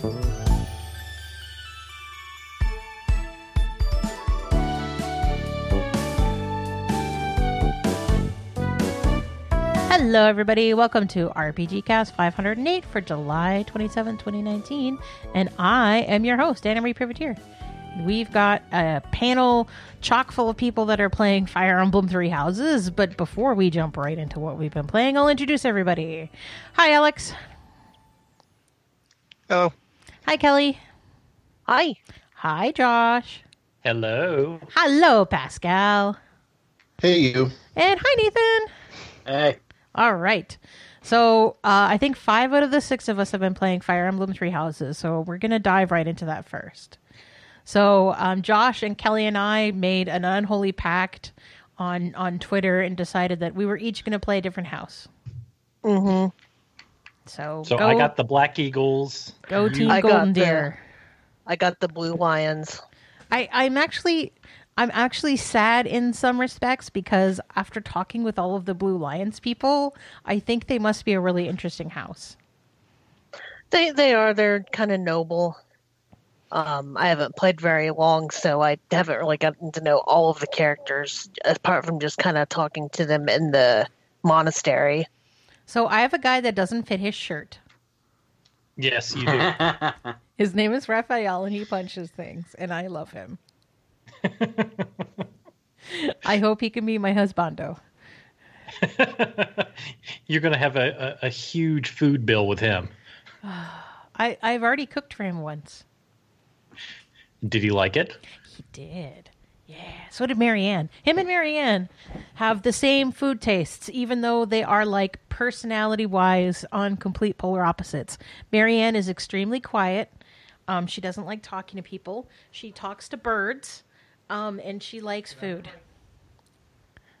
Hello, everybody. Welcome to RPG Cast 508 for July 27, 2019. And I am your host, Anna Marie Privitere. We've got a panel chock full of people that are playing Fire Emblem Three Houses. But before we jump right into what we've been playing, I'll introduce everybody. Hi, Alex. Hello. Hi, Kelly. Hi. Hi, Josh. Hello. Hello, Pascal. Hey, you. And hi, Nathan. Hey. All right. So uh, I think five out of the six of us have been playing Fire Emblem Three Houses. So we're going to dive right into that first. So um, Josh and Kelly and I made an unholy pact on on Twitter and decided that we were each going to play a different house. Mm-hmm. So So go, I got the Black Eagles. go team I got Golden the- Deer. I got the blue lions. I, I'm actually I'm actually sad in some respects because after talking with all of the Blue Lions people, I think they must be a really interesting house. They they are they're kind of noble. Um, I haven't played very long, so I haven't really gotten to know all of the characters apart from just kind of talking to them in the monastery. So I have a guy that doesn't fit his shirt. Yes, you do. His name is Raphael and he punches things and I love him. I hope he can be my husbando. You're going to have a, a, a huge food bill with him. I, I've already cooked for him once. Did he like it? He did. Yeah. So did Marianne. Him and Marianne have the same food tastes, even though they are like personality wise on complete polar opposites. Marianne is extremely quiet. Um, she doesn't like talking to people. She talks to birds, um, and she likes food.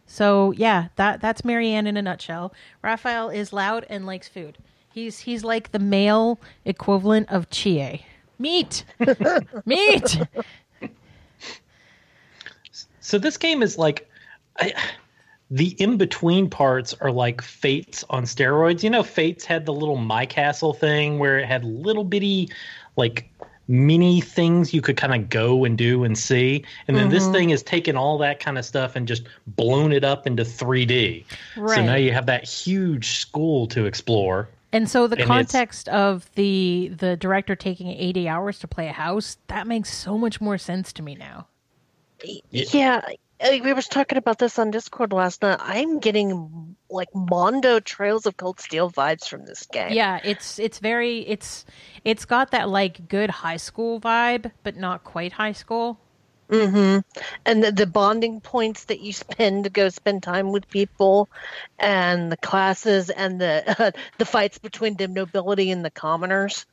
So yeah, that that's Marianne in a nutshell. Raphael is loud and likes food. He's he's like the male equivalent of Chie. Meat, meat. So this game is like. I, the in between parts are like Fates on steroids. You know, Fates had the little My Castle thing where it had little bitty, like mini things you could kind of go and do and see. And then this mm-hmm. thing is taking all that kind of stuff and just blown it up into 3D. Right. So now you have that huge school to explore. And so the And context of the the director taking 80 hours to play a house, that makes so much more sense to me now. Yeah. Yeah, uh, we were talking about this on Discord last night. I'm getting like Mondo Trails of Cold Steel vibes from this game. Yeah, it's it's very it's it's got that like good high school vibe, but not quite high school. Mm-hmm. And the, the bonding points that you spend to go spend time with people, and the classes, and the the fights between the nobility and the commoners.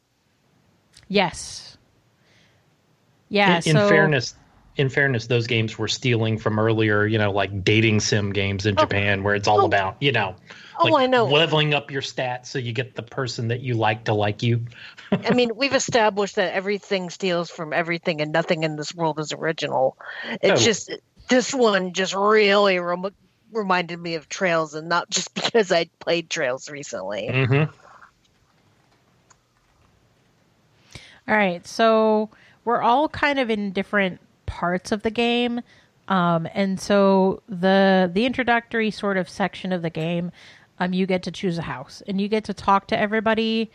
Yes. Yeah, in, in so fairness, in fairness, those games were stealing from earlier, you know, like dating sim games in Japan, where it's all oh. about, you know, Oh, like I know. leveling up your stats so you get the person that you like to like you. I mean, we've established that everything steals from everything, and nothing in this world is original. It's Oh. just this one just really rem- reminded me of Trails, and not just because I played Trails recently. Mm-hmm. All right, so we're all kind of in different parts of the game, um, and so the the introductory sort of section of the game, um, you get to choose a house and you get to talk to everybody,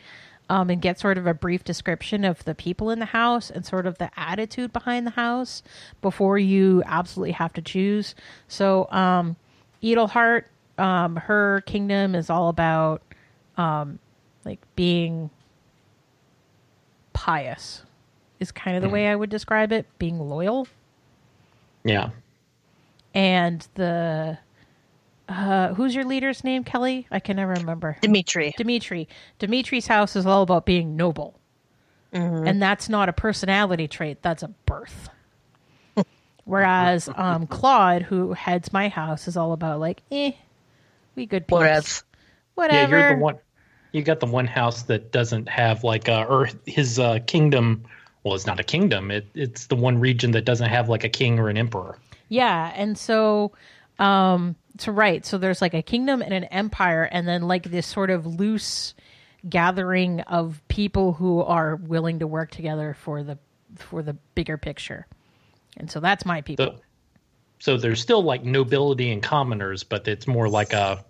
um, and get sort of a brief description of the people in the house and sort of the attitude behind the house before you absolutely have to choose. So, um, Edelgard, um, her kingdom is all about, um, like being pious is kind of the way I would describe it, being loyal. Yeah. And the uh who's your leader's name, Kelly? I can never remember. Dimitri. Dimitri. Dimitri's house is all about being noble. And that's not a personality trait, that's a birth. Whereas um Claude, who heads my house, is all about like, eh, we good people. Whereas, Whatever. Yeah, you're the one. You got the one house that doesn't have like uh, or his uh, kingdom. Well, it's not a kingdom. It, it's the one region that doesn't have like a king or an emperor. Yeah, and so um so right, so there's like a kingdom and an empire and then like this sort of loose gathering of people who are willing to work together for the for the bigger picture. And so that's my people. So, so there's still like nobility and commoners, but it's more like a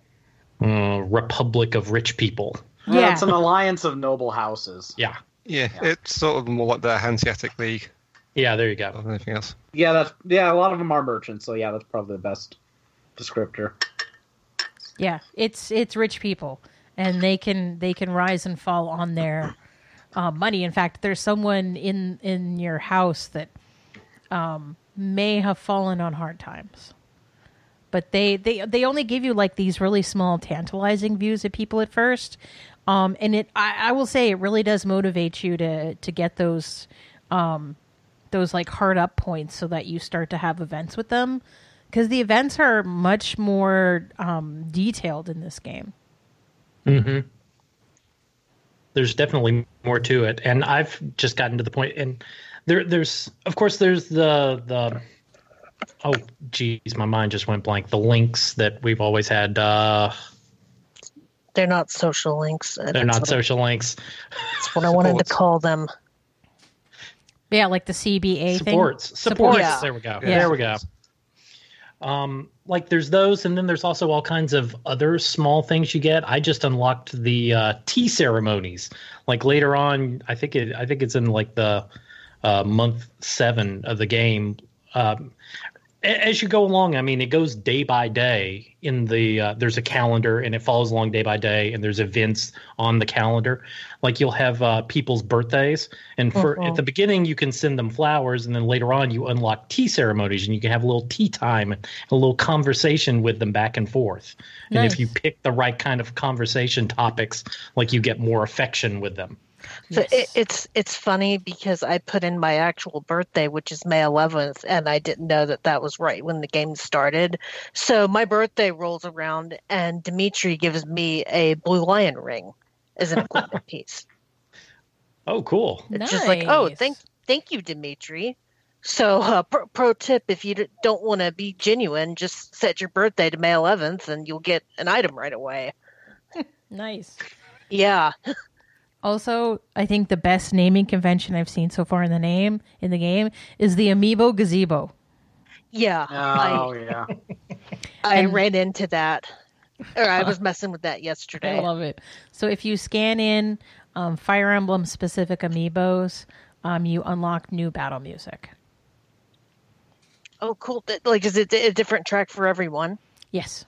uh, republic of rich people. Well, Yeah. it's an alliance of noble houses. Yeah. Yeah, it's sort of more like the Hanseatic League Yeah, there you go. anything else. Yeah, that's yeah. A lot of them are merchants, so yeah, that's probably the best descriptor. Yeah, it's it's rich people, and they can they can rise and fall on their uh, money. In fact, there's someone in in your house that um, may have fallen on hard times, but they they they only give you like these really small, tantalizing views of people at first, um, and it I, I will say it really does motivate you to to get those um, those like hard up points so that you start to have events with them because the events are much more um, detailed in this game. Mm-hmm. There's definitely more to it, and I've just gotten to the point, and there, there's, of course, there's the the. Oh, geez, my mind just went blank. The links that we've always had, uh, They're not social links. they're that's not what, social links. That's what I wanted to call them. Yeah, like the CBA Supports, thing. supports. Yeah. There we go. Yeah. There we go. Um, like there's those, and then there's also all kinds of other small things you get. I just unlocked the uh, tea ceremonies. Like later on, I think it, I think it's in like the uh, month seven of the game. Um, a- as you go along, I mean, it goes day by day. In the uh, there's a calendar, and it follows along day by day, and there's events on the calendar. Like you'll have uh, people's birthdays, and for Mhm. at the beginning you can send them flowers, and then later on you unlock tea ceremonies, and you can have a little tea time and a little conversation with them back and forth. And if you pick the right kind of conversation topics, like you get more affection with them. So Yes. it, it's it's funny because I put in my actual birthday, which is May 11th, and I didn't know that that was right when the game started. So my birthday rolls around, and Dimitri gives me a blue lion ring as an equipment piece. Oh, cool! It's just like, oh, thank thank you, Dimitri. So, uh, pro, pro tip: if you don't want to be genuine, just set your birthday to May 11th, and you'll get an item right away. Nice. Yeah, Also, I think the best naming convention I've seen so far in the name in the game is the Amiibo Gazebo. yeah. Oh yeah. I, I and- ran into that, or I was messing with that yesterday. I love it. So if you scan in um, Fire Emblem specific amiibos, um, you unlock new battle music. Oh, cool. Like, is it a different track for everyone? Yes.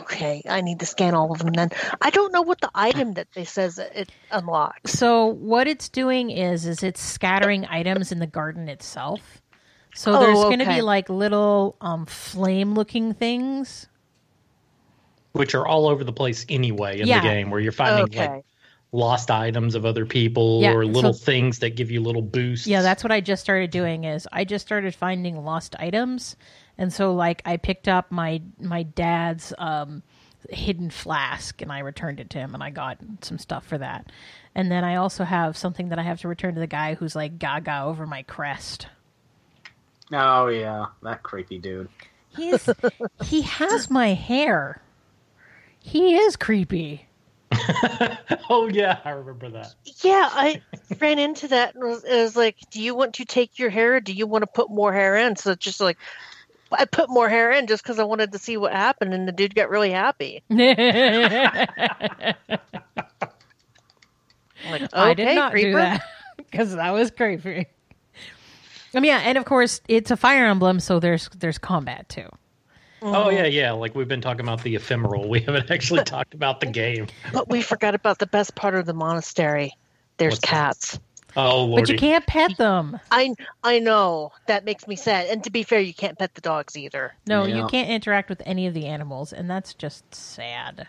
Okay, I need to scan all of them then. I don't know what the item that they says it unlocks. So what it's doing is is it's scattering items in the garden itself. So Oh, there's going to okay. be like little um, flame looking things. Which are all over the place anyway in Yeah. the game, where you're finding Okay. like lost items of other people Yeah, or little so- things that give you little boosts. Yeah, that's what I just started doing is I just started finding lost items. And so like I picked up my my dad's um hidden flask and I returned it to him and I got some stuff for that. And then I also have something that I have to return to the guy who's like gaga over my crest. Oh yeah, that creepy dude. He's he has my hair. He is creepy. oh yeah, I remember that. Yeah, I ran into that and was, it was like, do you want to take your hair or do you want to put more hair in? So it's just like, I put more hair in just because I wanted to see what happened, and the dude got really happy. I'm like, I did not creeper. do that because that was creepy. I mean, yeah, and of course it's a Fire Emblem, so there's there's combat too. Oh yeah, yeah. Like we've been talking about the ephemeral. We haven't actually talked about the game. But we forgot about the best part of the monastery. There's What's that? Cats. Oh lordy. But you can't pet them. I I know that makes me sad. And to be fair, you can't pet the dogs either. No, Yeah. you can't interact with any of the animals, and that's just sad.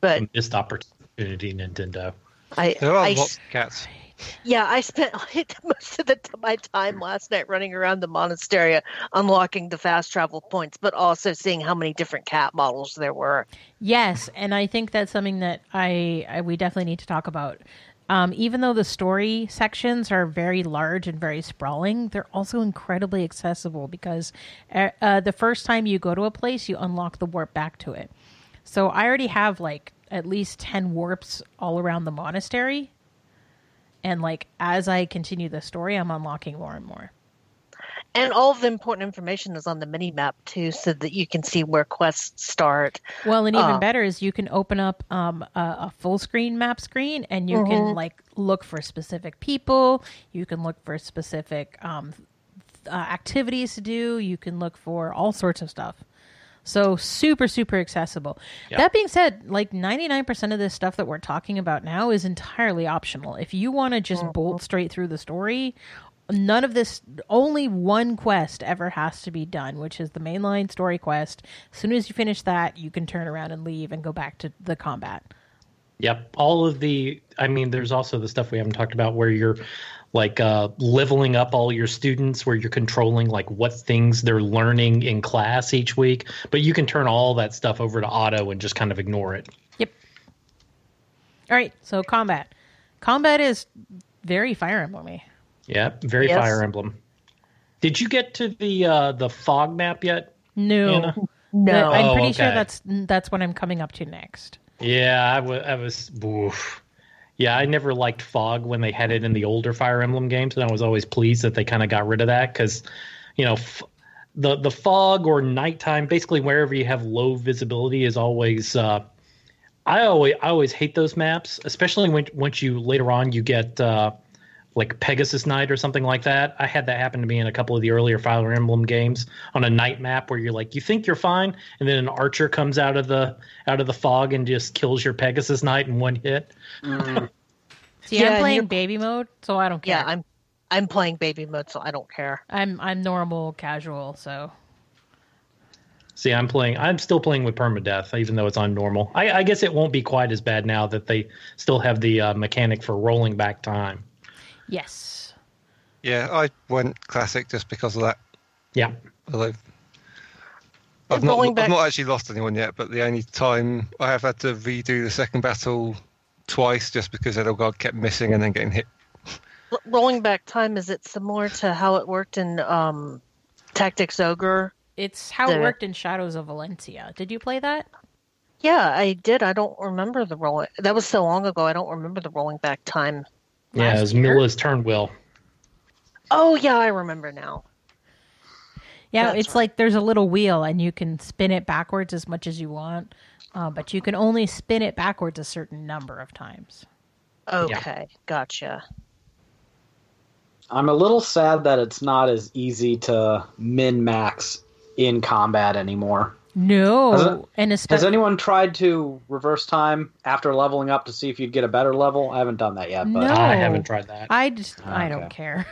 But missed opportunity, Nintendo. I, There are I lots of cats. yeah, I spent most of the, my time last night running around the monastery, unlocking the fast travel points, but also seeing how many different cat models there were. Yes, and I think that's something that I, I we definitely need to talk about. Um, even though the story sections are very large and very sprawling, they're also incredibly accessible because uh, uh, the first time you go to a place, you unlock the warp back to it. So I already have like at least 10 warps all around the monastery. And like as I continue the story, I'm unlocking more and more. And all of the important information is on the mini map too, so that you can see where quests start. Well, and even Uh. better is you can open up um, a, a full screen map screen, and you can like look for specific people. You can look for specific um, uh, activities to do. You can look for all sorts of stuff. So super super accessible. Yeah. That being said, like 99% of this stuff that we're talking about now is entirely optional. If you want to just bolt straight through the story, none of this only one quest ever has to be done, which is the mainline story quest. As soon as you finish that, you can turn around and leave and go back to the combat. Yep. All of the, I mean, there's also the stuff we haven't talked about where you're like uh, leveling up all your students, where you're controlling like what things they're learning in class each week. But you can turn all that stuff over to auto and just kind of ignore it. Yep. All right, so combat. Combat is very Fire Emblem Yep. Very Yes. Fire Emblem. Did you get to the uh, the fog map yet? No. Anna? No, I'm Oh, pretty sure that's that's what I'm coming up to next. Yeah, I wa- I was. Oof. Yeah, I never liked fog when they had it in the older Fire Emblem games, and I was always pleased that they kind of got rid of that because, you know, f- the the fog or nighttime, basically wherever you have low visibility, is always. Uh, I always I always hate those maps, especially when once you later on you get uh, like Pegasus Knight or something like that. I had that happen to me in a couple of the earlier Fire Emblem games on a night map where you're like you think you're fine, and then an archer comes out of the out of the fog and just kills your Pegasus Knight in one hit. See, Yeah, I'm playing baby mode, so I don't care. yeah, I'm I'm playing baby mode, so I don't care. I'm I'm normal casual, so See, I'm playing. I'm still playing with permadeath, even though it's on normal. I, I guess it won't be quite as bad now that they still have the uh, mechanic for rolling back time. Yes. Yeah, I went classic just because of that. Yeah, Although I've not, rolling I've not actually lost anyone yet, but the only time I have had to redo the second battle twice just because Edelgard kept missing and then getting hit. Rolling back time is it similar to how it worked in um, Tactics Ogre? It's how it worked in Shadows of Valentia. Did you play that? Yeah, I did. I don't remember the rolling. That was so long ago. I don't remember the rolling back time. Yeah. Last It was year? Mila's turn wheel. Oh yeah, I remember now. Yeah, That's it's right. like there's a little wheel and you can spin it backwards as much as you want, uh, but you can only spin it backwards a certain number of times. Okay, gotcha. I'm a little sad that it's not as easy to min max in combat anymore. No, Has it- and Has anyone tried to reverse time after leveling up to see if you'd get a better level? I haven't done that yet, but No. I haven't tried that. I just I don't care.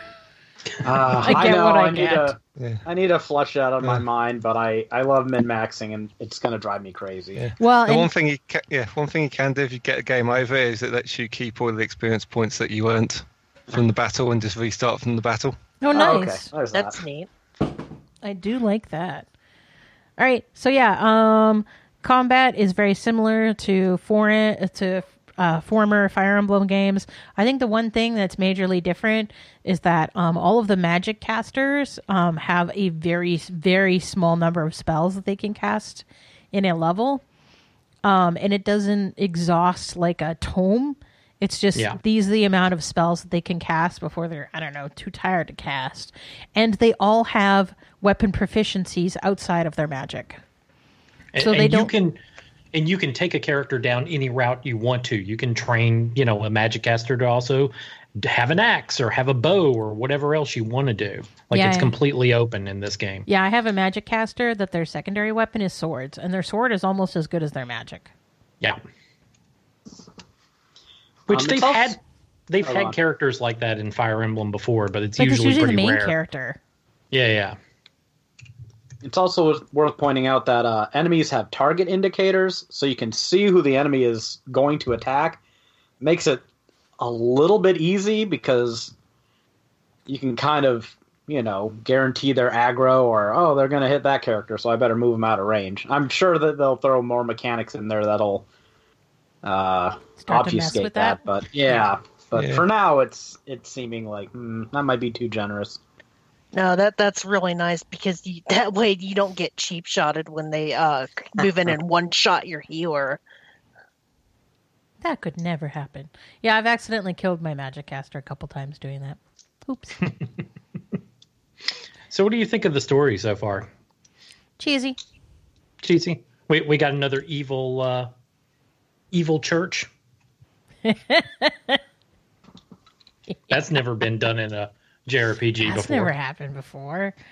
Uh, I get know what I I need get. to. Yeah. I need to flush it out of my mind, but I I love min maxing, and it's gonna drive me crazy. Yeah. Well, The and, one thing you can, yeah, one thing you can do if you get a game over is it lets you keep all the experience points that you earned from the battle and just restart from the battle. oh Oh, okay, nice. That's that. neat. I do like that. All right, so yeah, um, combat is very similar to foreign to uh, former Fire Emblem games. I think the one thing that's majorly different is that um, all of the magic casters um, have a very very small number of spells that they can cast in a level, um, and it doesn't exhaust like a tome. It's just Yeah. these are the amount of spells that they can cast before they're I don't know too tired to cast, and they all have weapon proficiencies outside of their magic. And, So they don't- can and you can take a character down any route you want to. You can train, you know, a magic caster to also have an axe or have a bow or whatever else you want to do. Like Yeah, it's completely open in this game. Yeah, I have a magic caster that their secondary weapon is swords, and their sword is almost as good as their magic. Yeah. Which Um, they've also- had they've had on. characters like that in Fire Emblem before, but it's But it's usually, usually the main rare. character. Yeah, yeah. It's also worth pointing out that uh, enemies have target indicators, so you can see who the enemy is going to attack. Makes it a little bit easy because you can kind of, you know, guarantee their aggro or, oh, they're going to hit that character, so I better move them out of range. I'm sure that they'll throw more mechanics in there that'll uh, Start to mess obfuscate with that. that? But yeah, but Yeah. for now, it's it's seeming like mm, that might be too generous. No, that that's really nice because you, that way you don't get cheap shotted when they uh, move in and one shot your healer. that could never happen. Yeah, I've accidentally killed my magic caster a couple times doing that. Oops. So, what do you think of the story so far? Cheesy. Cheesy. We we got another evil uh, evil church. That's never been done in a JRPG That's before. never happened before.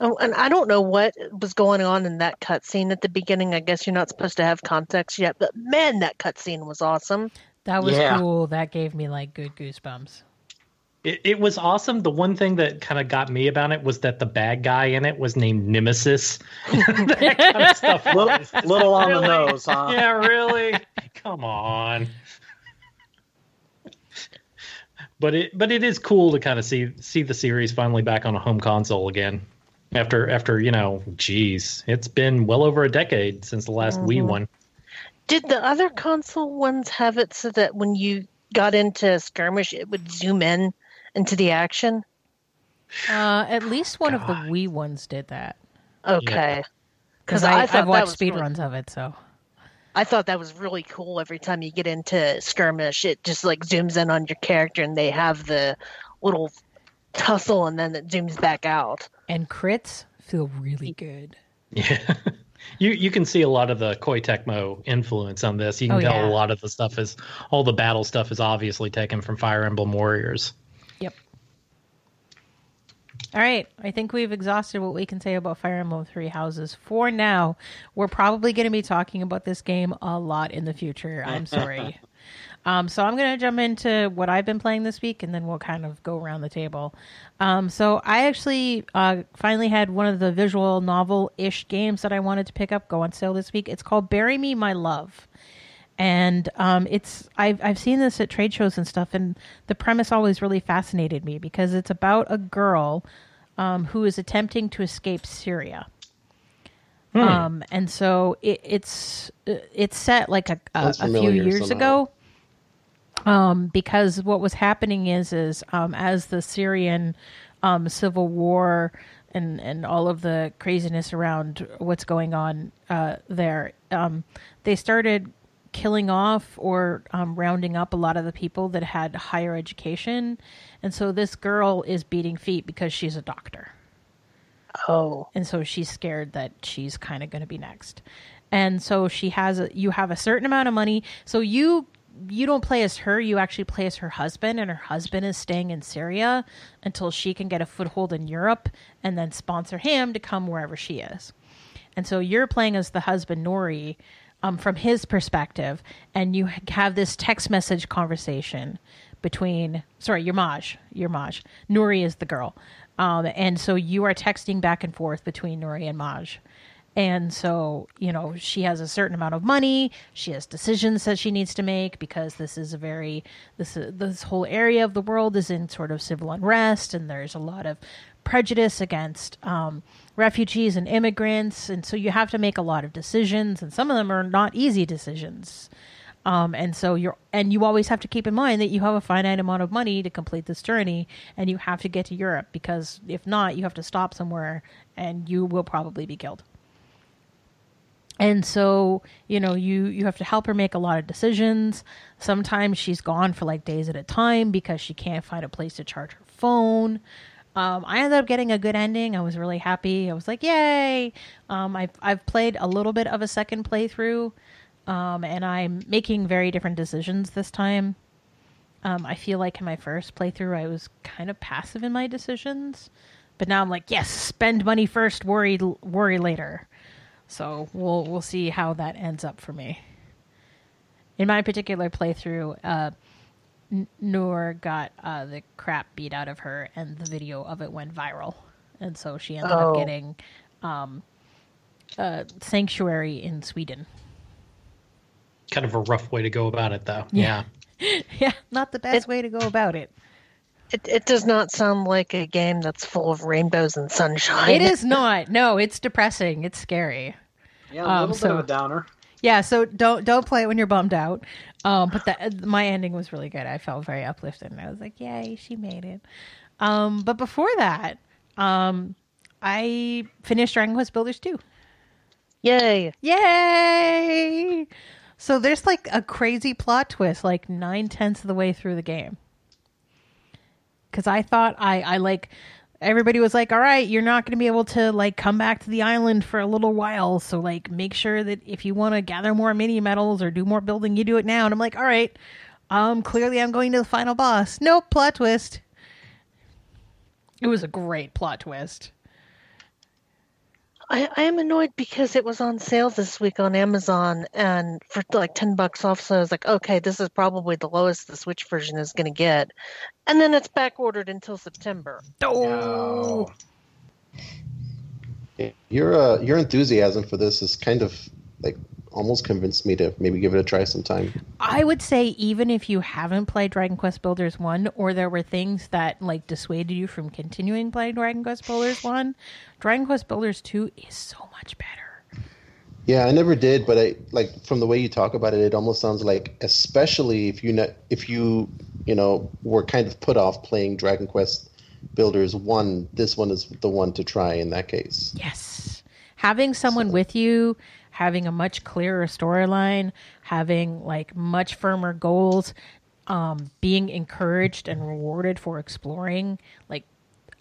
Oh, and I don't know what was going on in that cutscene at the beginning. I guess you're not supposed to have context yet, but man, that cutscene was awesome. That was Yeah. cool. That gave me like good goosebumps. It, it was awesome. The one thing that kind of got me about it was that the bad guy in it was named Nemesis. that kind of stuff. little, little on the nose, huh? Yeah, really? Come on. But it but it is cool to kind of see see the series finally back on a home console again. After after, you know, geez, it's been well over a decade since the last Wii mm-hmm. one. Did the other console ones have it so that when you got into skirmish, it would zoom in into the action? Uh, at least one of the God. Wii ones did that. Okay. Because Because I, I, thought I've watched was speed really- runs of it, so I thought that was really cool. Every time you get into skirmish, it just like zooms in on your character, and they have the little tussle, and then it zooms back out. and crits feel really good. Yeah. You you can see a lot of the Koei Tecmo influence on this. You can Oh, tell yeah. a lot of the stuff is all the battle stuff is obviously taken from Fire Emblem Warriors. All right, I think we've exhausted what we can say about Fire Emblem Three Houses for now. We're probably going to be talking about this game a lot in the future. I'm sorry. um, so I'm going to jump into what I've been playing this week, and then we'll kind of go around the table. Um, so I actually uh, finally had one of the visual novel-ish games that I wanted to pick up go on sale this week. It's called Bury Me, My Love and um, it's I've I've seen this at trade shows and stuff, and the premise always really fascinated me because it's about a girl um, who is attempting to escape Syria. Um, and so it, it's it's set like a, a, a few years somehow. ago. Um, because what was happening is is um, as the Syrian um, civil war and and all of the craziness around what's going on uh, there, um, they started killing off or um, rounding up a lot of the people that had higher education, and so this girl is beating feet because she's a doctor. Oh, and so she's scared that she's kind of going to be next. And so she has a you have a certain amount of money. So you you don't play as her you actually play as her husband and her husband is staying in syria until she can get a foothold in europe and then sponsor him to come wherever she is. And so you're playing as the husband nori um, from his perspective and you have this text message conversation between sorry your Majd your Majd Nour is the girl. Um, and so you are texting back and forth between Nour and Majd. And so you know she has a certain amount of money. She has decisions that she needs to make because this is a very this this whole area of the world is in sort of civil unrest and there's a lot of prejudice against um, refugees and immigrants. And so you have to make a lot of decisions and some of them are not easy decisions. Um, and so you're and you always have to keep in mind that you have a finite amount of money to complete this journey and you have to get to europe because if not you have to stop somewhere and you will probably be killed. And so you know you you have to help her make a lot of decisions. Sometimes she's gone for like days at a time because she can't find a place to charge her phone um, I ended up getting a good ending. I was really happy. I was like, "Yay!" Um, I've I've played a little bit of a second playthrough, um, and I'm making very different decisions this time. Um, I feel like in my first playthrough, I was kind of passive in my decisions, but now I'm like, "Yes, spend money first, worry worry later." So we'll we'll see how that ends up for me. In my particular playthrough, uh, Nour got uh, the crap beat out of her, and the video of it went viral, and so she ended Oh. up getting um, uh, sanctuary in Sweden. Kind of a rough way to go about it, though. Yeah. yeah, not the best way to go about it. it it does not sound like a game that's full of rainbows and sunshine. It is not. No, it's depressing. It's scary. Yeah, a Um, little so- bit of a downer. Yeah, so don't don't play it when you're bummed out. Um, but the, my ending was really good. I felt very uplifted, and I was like, "Yay, she made it." Um, but before that, um, I finished Dragon Quest Builders 2. Yay! Yay! So there's like a crazy plot twist, like nine tenths of the way through the game. Because I thought I, I like everybody was like, "All right, you're not going to be able to like come back to the island for a little while, so like make sure that if you want to gather more mini medals or do more building, you do it now." And I'm like, "All right, um, clearly I'm going to the final boss." Nope, plot twist. It was a great plot twist. I, I am annoyed because it was on sale this week on Amazon and for like 10 bucks off. So I was like, okay, this is probably the lowest the Switch version is going to get. And then it's back ordered until September. Oh, Your uh, your enthusiasm for this is kind of like almost convinced me to maybe give it a try sometime. I would say even if you haven't played Dragon Quest Builders 1 or there were things that like dissuaded you from continuing playing Dragon Quest Builders 1, Dragon Quest Builders 2 is so much better. Yeah, I never did, but I like from the way you talk about it, it almost sounds like, especially if you ne- if you you know were kind of put off playing Dragon Quest Builders one, this one is the one to try in that case. Yes. Having someone with you, having a much clearer storyline, having like much firmer goals, um, being encouraged and rewarded for exploring. Like,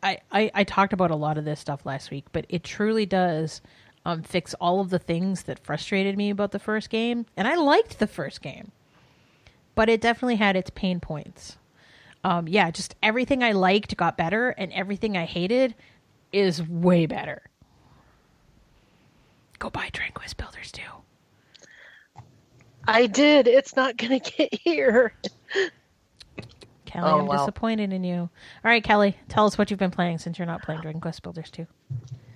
I, I, I talked about a lot of this stuff last week, but it truly does um, fix all of the things that frustrated me about the first game. And I liked the first game, but it definitely had its pain points. Um, yeah, just everything I liked got better, and everything I hated is way better. Go buy Dragon Quest Builders too. I did. It's not going to get here. Kelly, Oh, I'm wow. disappointed in you. All right, Kelly, tell us what you've been playing since you're not playing Dragon Quest Builders 2.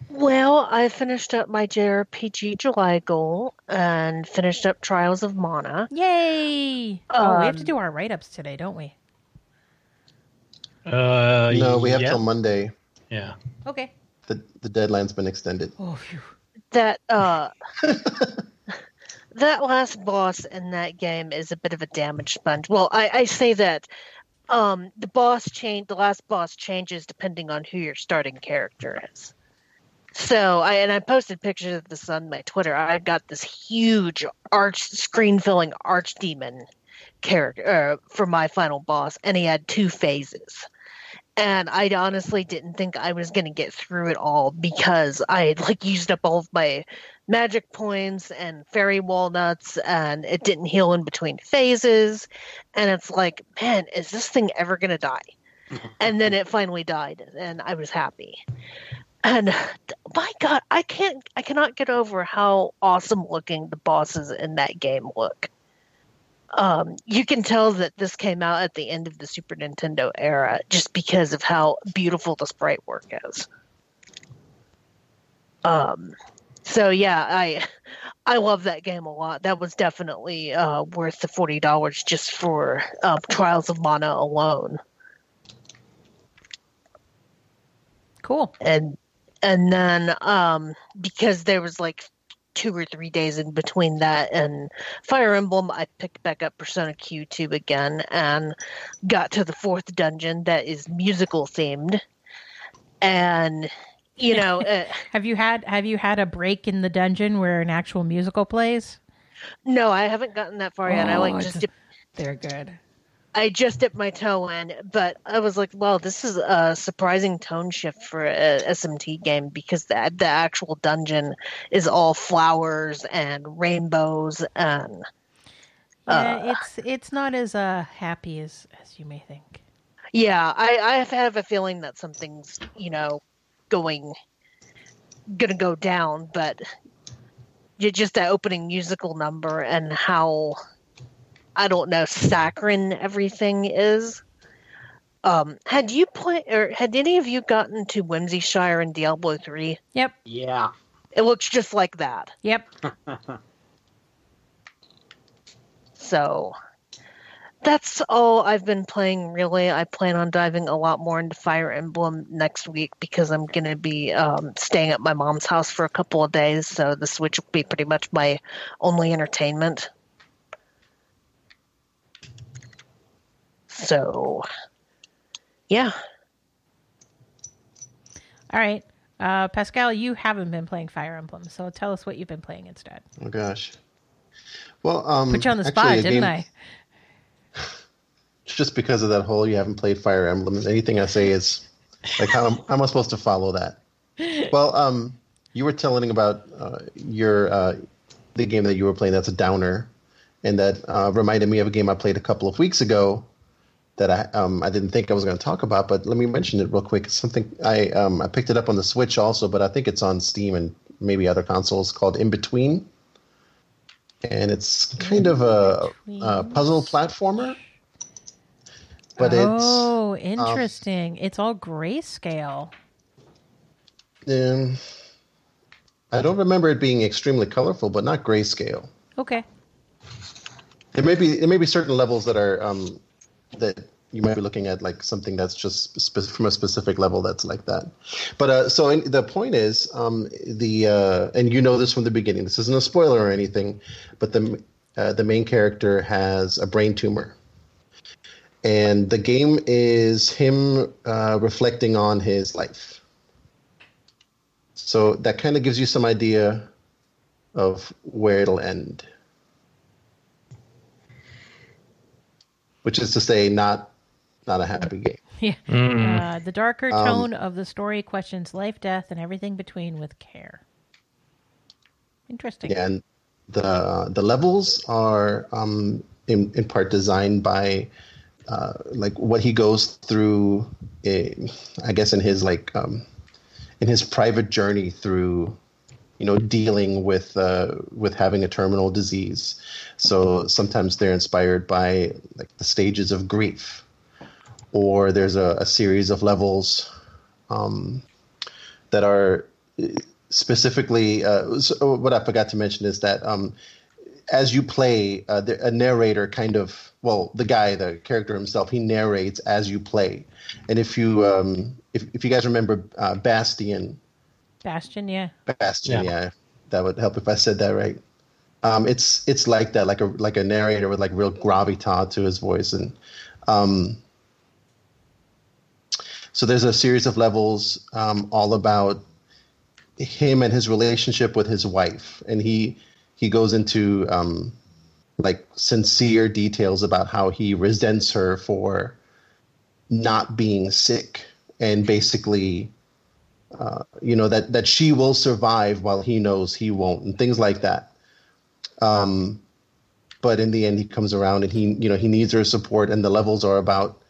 Well, I finished up my JRPG July goal and finished up Trials of Mana. Yay! oh, we have to Um, do our write ups today, don't we? Uh, no, we have yeah. till Monday. Yeah. Okay. The the deadline's been extended. Oh, phew. That uh that last boss in that game is a bit of a damage sponge. Well i i say that um the boss change the last boss changes depending on who your starting character is. So i and i posted pictures of this on my twitter. I got this huge arch screen filling arch demon character uh, for my final boss and he had two phases and I honestly didn't think I was going to get through it all because I had like used up all of my magic points and fairy walnuts and it didn't heal in between phases. And it's like man is this thing ever going to die? And then it finally died and I was happy. And my god I can't I cannot get over how awesome looking the bosses in that game look um, you can tell that this came out at the end of the Super Nintendo era just because of how beautiful the sprite work is. Um, so yeah, I I love that game a lot. That was definitely uh, worth the forty dollars just for uh, Trials of Mana alone. Cool. and and then um because there was like two or three days in between that and fire emblem i picked back up persona q2 again and got to the fourth dungeon that is musical themed and you know uh, Have you had have you had a break in the dungeon where an actual musical plays? no i haven't gotten that far yet i Oh, like just a- dip, They're good. I just dipped my toe in but i was like wow this is a surprising tone shift for a smt game because the, the actual dungeon is all flowers and rainbows and Yeah, Uh, it's it's not as uh happy as as you may think. Yeah, I, I have a feeling that something's, you know, going, gonna go down, but ju- just that opening musical number and how, I don't know, saccharine everything is. Um, had you play or had any of you gotten to Whimsyshire in Diablo 3? Yep. Yeah. It looks just like that. Yep. So that's all I've been playing really. I plan on diving a lot more into Fire Emblem next week because I'm going to be um, staying at my mom's house for a couple of days. So the Switch will be pretty much my only entertainment. So, yeah. All right. Uh, Pascal, you haven't been playing Fire Emblem, so tell us what you've been playing instead. Oh gosh. Well, um, Put you on the actually, spot, a didn't game- I? Just because of that whole you haven't played Fire Emblem, anything I say is like how am, how am I supposed to follow that? Well, um, you were telling about uh, your uh, the game that you were playing. That's a downer, and that uh, reminded me of a game I played a couple of weeks ago that I um, I didn't think I was going to talk about, but let me mention it real quick. It's something I um, I picked it up on the Switch also, but I think it's on Steam and maybe other consoles called In Between, and it's kind of a, a puzzle platformer. But oh, interesting. it's all grayscale. it's um, I don't remember it being extremely colorful, but not grayscale. Okay. There may be there may be certain levels that are um, that you might be looking at like something that's just spe- from a specific level that's like that. But uh, so in, the point is um, the uh, and you know this from the beginning. This isn't a spoiler or anything, but the uh, the main character has a brain tumor, and the game is him uh, reflecting on his life. So that kind of gives you some idea of where it'll end. which is to say, not not a happy game. Yeah. Mm. Uh, the darker Um, tone of the story questions life, death, and everything between with care. Interesting. And the the levels are um, in in part designed by uh, like what he goes through. eh, I guess in his like um, in his private journey through you know dealing with uh, with having a terminal disease. So sometimes they're inspired by like the stages of grief, or there's a, a series of levels um, that are eh, specifically. Uh, so what I forgot to mention is that um, as you play, uh, the, a narrator kind of well, the guy, the character himself, he narrates as you play. And if you um, if if you guys remember uh, Bastion, Bastion, yeah. Bastion, Yeah. yeah. that would help if I said that right. Um, it's it's like that, like a like a narrator with like real gravitas to his voice, and um, so there's a series of levels um, all about him and his relationship with his wife, and he he goes into um, like sincere details about how he resents her for not being sick and basically uh, you know that that she will survive while he knows he won't and things like that. Um but in the end he comes around and he you know he needs her support and the levels are about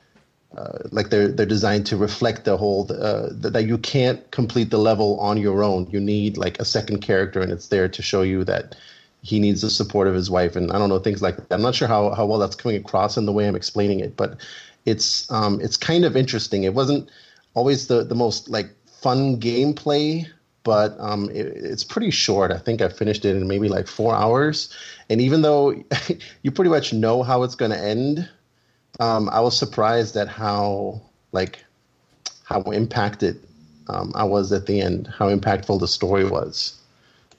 uh, like they're they're designed to reflect the whole uh, that you can't complete the level on your own. You need like a second character and it's there to show you that he needs the support of his wife. And i don't know things like that. I'm not sure how, how well that's coming across in the way i'm explaining it but it's um it's kind of interesting. It wasn't always the the most like fun gameplay but um it, it's pretty short. I think i finished it in maybe like four hours. And even though you pretty much know how it's going to end um i was surprised at how like how impacted um, i was at the end how impactful the story was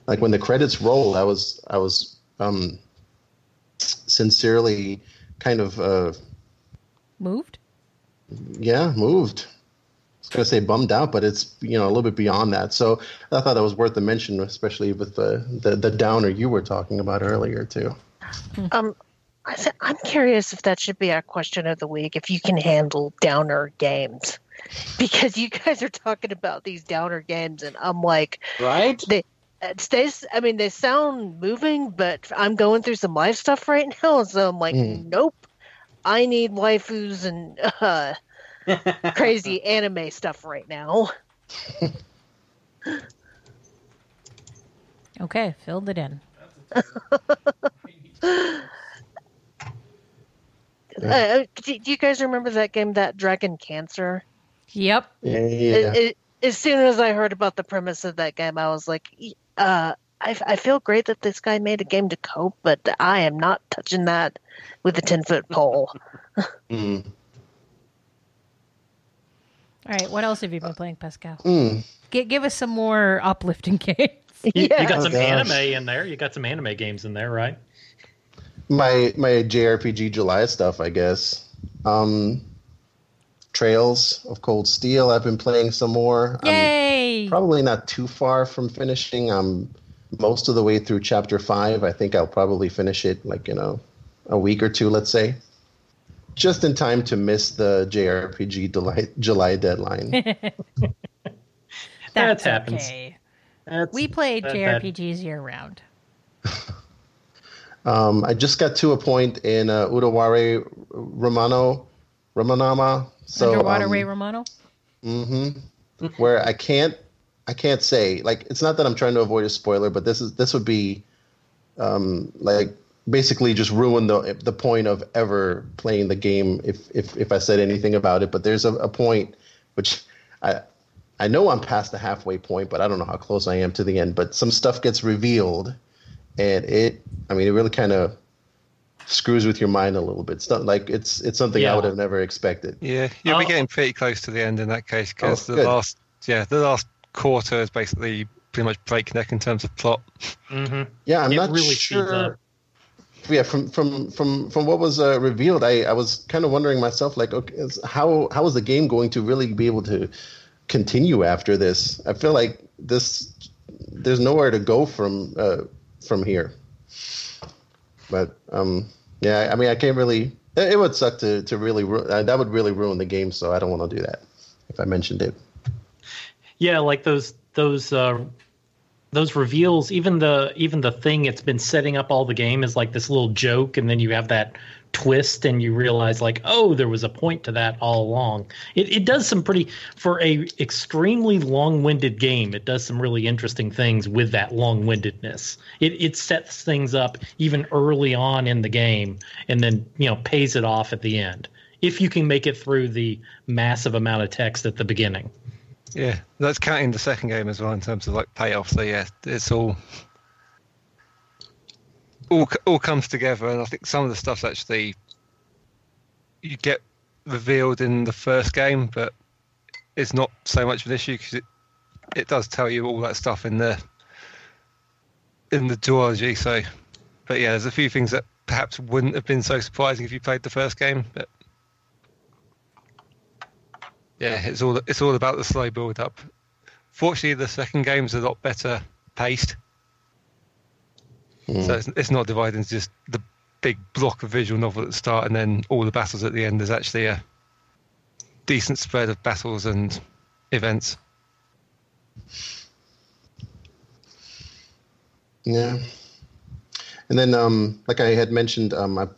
like when the credits rolled i was i was um sincerely kind of uh Moved? yeah, moved. I was going to say bummed out, but it's you know a little bit beyond that. So I thought that was worth the mention, especially with the the, the downer you were talking about earlier too. Um, I th- I'm curious if that should be our question of the week. If you can handle downer games, because you guys are talking about these downer games, and I'm like, Right? they it stays. I mean, they sound moving, but I'm going through some life stuff right now, so I'm like, Mm. nope. I need waifus and uh, crazy anime stuff right now. Okay, filled it in. Uh, do, do you guys remember that game, that Dragon Cancer? Yep. Yeah, It- it- as soon as I heard about the premise of that game, I was like, uh, I, I feel great that this guy made a game to cope, but I am not touching that with a 10 foot pole. Mm. All right, what else have you been playing, Pascal? Mm. G- give us some more uplifting games. You, you got Oh, some gosh. anime in there. You got some anime games in there, right? My my JRPG July stuff, I guess. Um, Trails of Cold Steel. I've been playing some more. I'm Yay! probably not too far from finishing. I'm most of the way through chapter five. I think I'll probably finish it like you know a week or two, let's say, just in time to miss the JRPG July, July deadline. That's That happens. okay. That's, We played that- that- JRPGs year round. Um, I just got to a point in uh, Udaware Romano, Ramanama. So Underwater um, Ray Romano. hmm where I can't I can't say like it's not that I'm trying to avoid a spoiler, but this is this would be um, like basically just ruin the the point of ever playing the game if if if I said anything about it. But there's a, a point which I I know I'm past the halfway point, but I don't know how close I am to the end. But some stuff gets revealed, and it I mean it really kind of screws with your mind a little bit. It's not like it's it's something I would have never expected. Yeah, you'll be Oh. getting pretty close to the end in that case because Oh, the good. last, yeah, the last quarter is basically pretty much breakneck in terms of plot. Mhm. Yeah, I'm It not really sure. Yeah, from from from from what was uh, revealed, I, I was kind of wondering myself, like, okay, is- how how is the game going to really be able to continue after this? I feel like this there's nowhere to go from uh, from here. But um, yeah, I mean, I can't really. It, it would suck to to really ru- uh, that would really ruin the game. So I don't want to do that. If I mentioned it, Yeah, like those those uh, those reveals. Even the even the thing it's been setting up all the game is like this little joke, and then you have that twist, and you realize like, oh, there was a point to that all along. It it does some pretty for a extremely long winded game. It does some really interesting things with that long windedness. It it sets things up even early on in the game, and then you know pays it off at the end. If you can make it through the massive amount of text at the beginning. Yeah, that's counting the second game as well in terms of like payoff. So yeah, it's all all all comes together, and I think some of the stuff's actually you get revealed in the first game, but it's not so much of an issue because it it does tell you all that stuff in the in the duology. So, but yeah, there's a few things that perhaps wouldn't have been so surprising if you played the first game, but. Yeah, it's all it's all about the slow build up. Fortunately, the second game's a lot better paced, Hmm. so it's, it's not divided into just the big block of visual novel at the start and then all the battles at the end. There's actually a decent spread of battles and events. Yeah. And then, um, like I had mentioned, um, I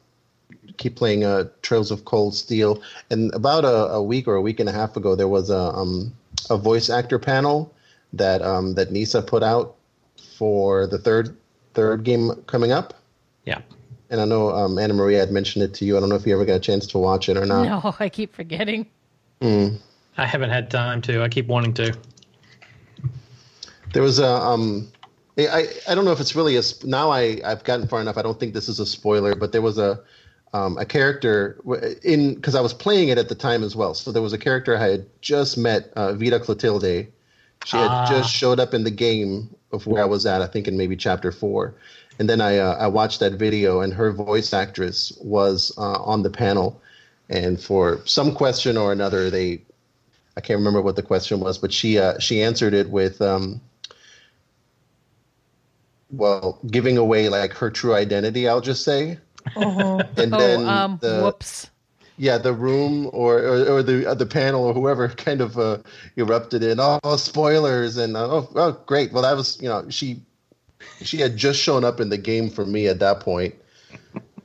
keep playing uh, Trails of Cold Steel. And about a, a week or a week and a half ago, there was a um, a voice actor panel that um, that Nisa put out for the third third game coming up. Yeah. And I know um, Anna Maria had mentioned it to you. I don't know if you ever got a chance to watch it or not. No, I keep forgetting. Mm. I haven't had time to. I keep wanting to. There was a um, I I don't know if it's really a sp- now I I've gotten far enough. I don't think this is a spoiler, but there was a um, a character in because I was playing it at the time as well. So there was a character I had just met, uh, Vita Clotilde. She had Ah. just showed up in the game of where I was at. I think in maybe chapter four, and then I uh, I watched that video, and her voice actress was uh, on the panel, and for some question or another, they I can't remember what the question was, but she uh, she answered it with. Um, well, giving away like her true identity, I'll just say, Mhm. and Oh, then um, the whoops. Yeah the room or or, or the uh, the panel or whoever kind of uh, erupted in oh spoilers and uh, oh, oh great well that was you know she she had just shown up in the game for me at that point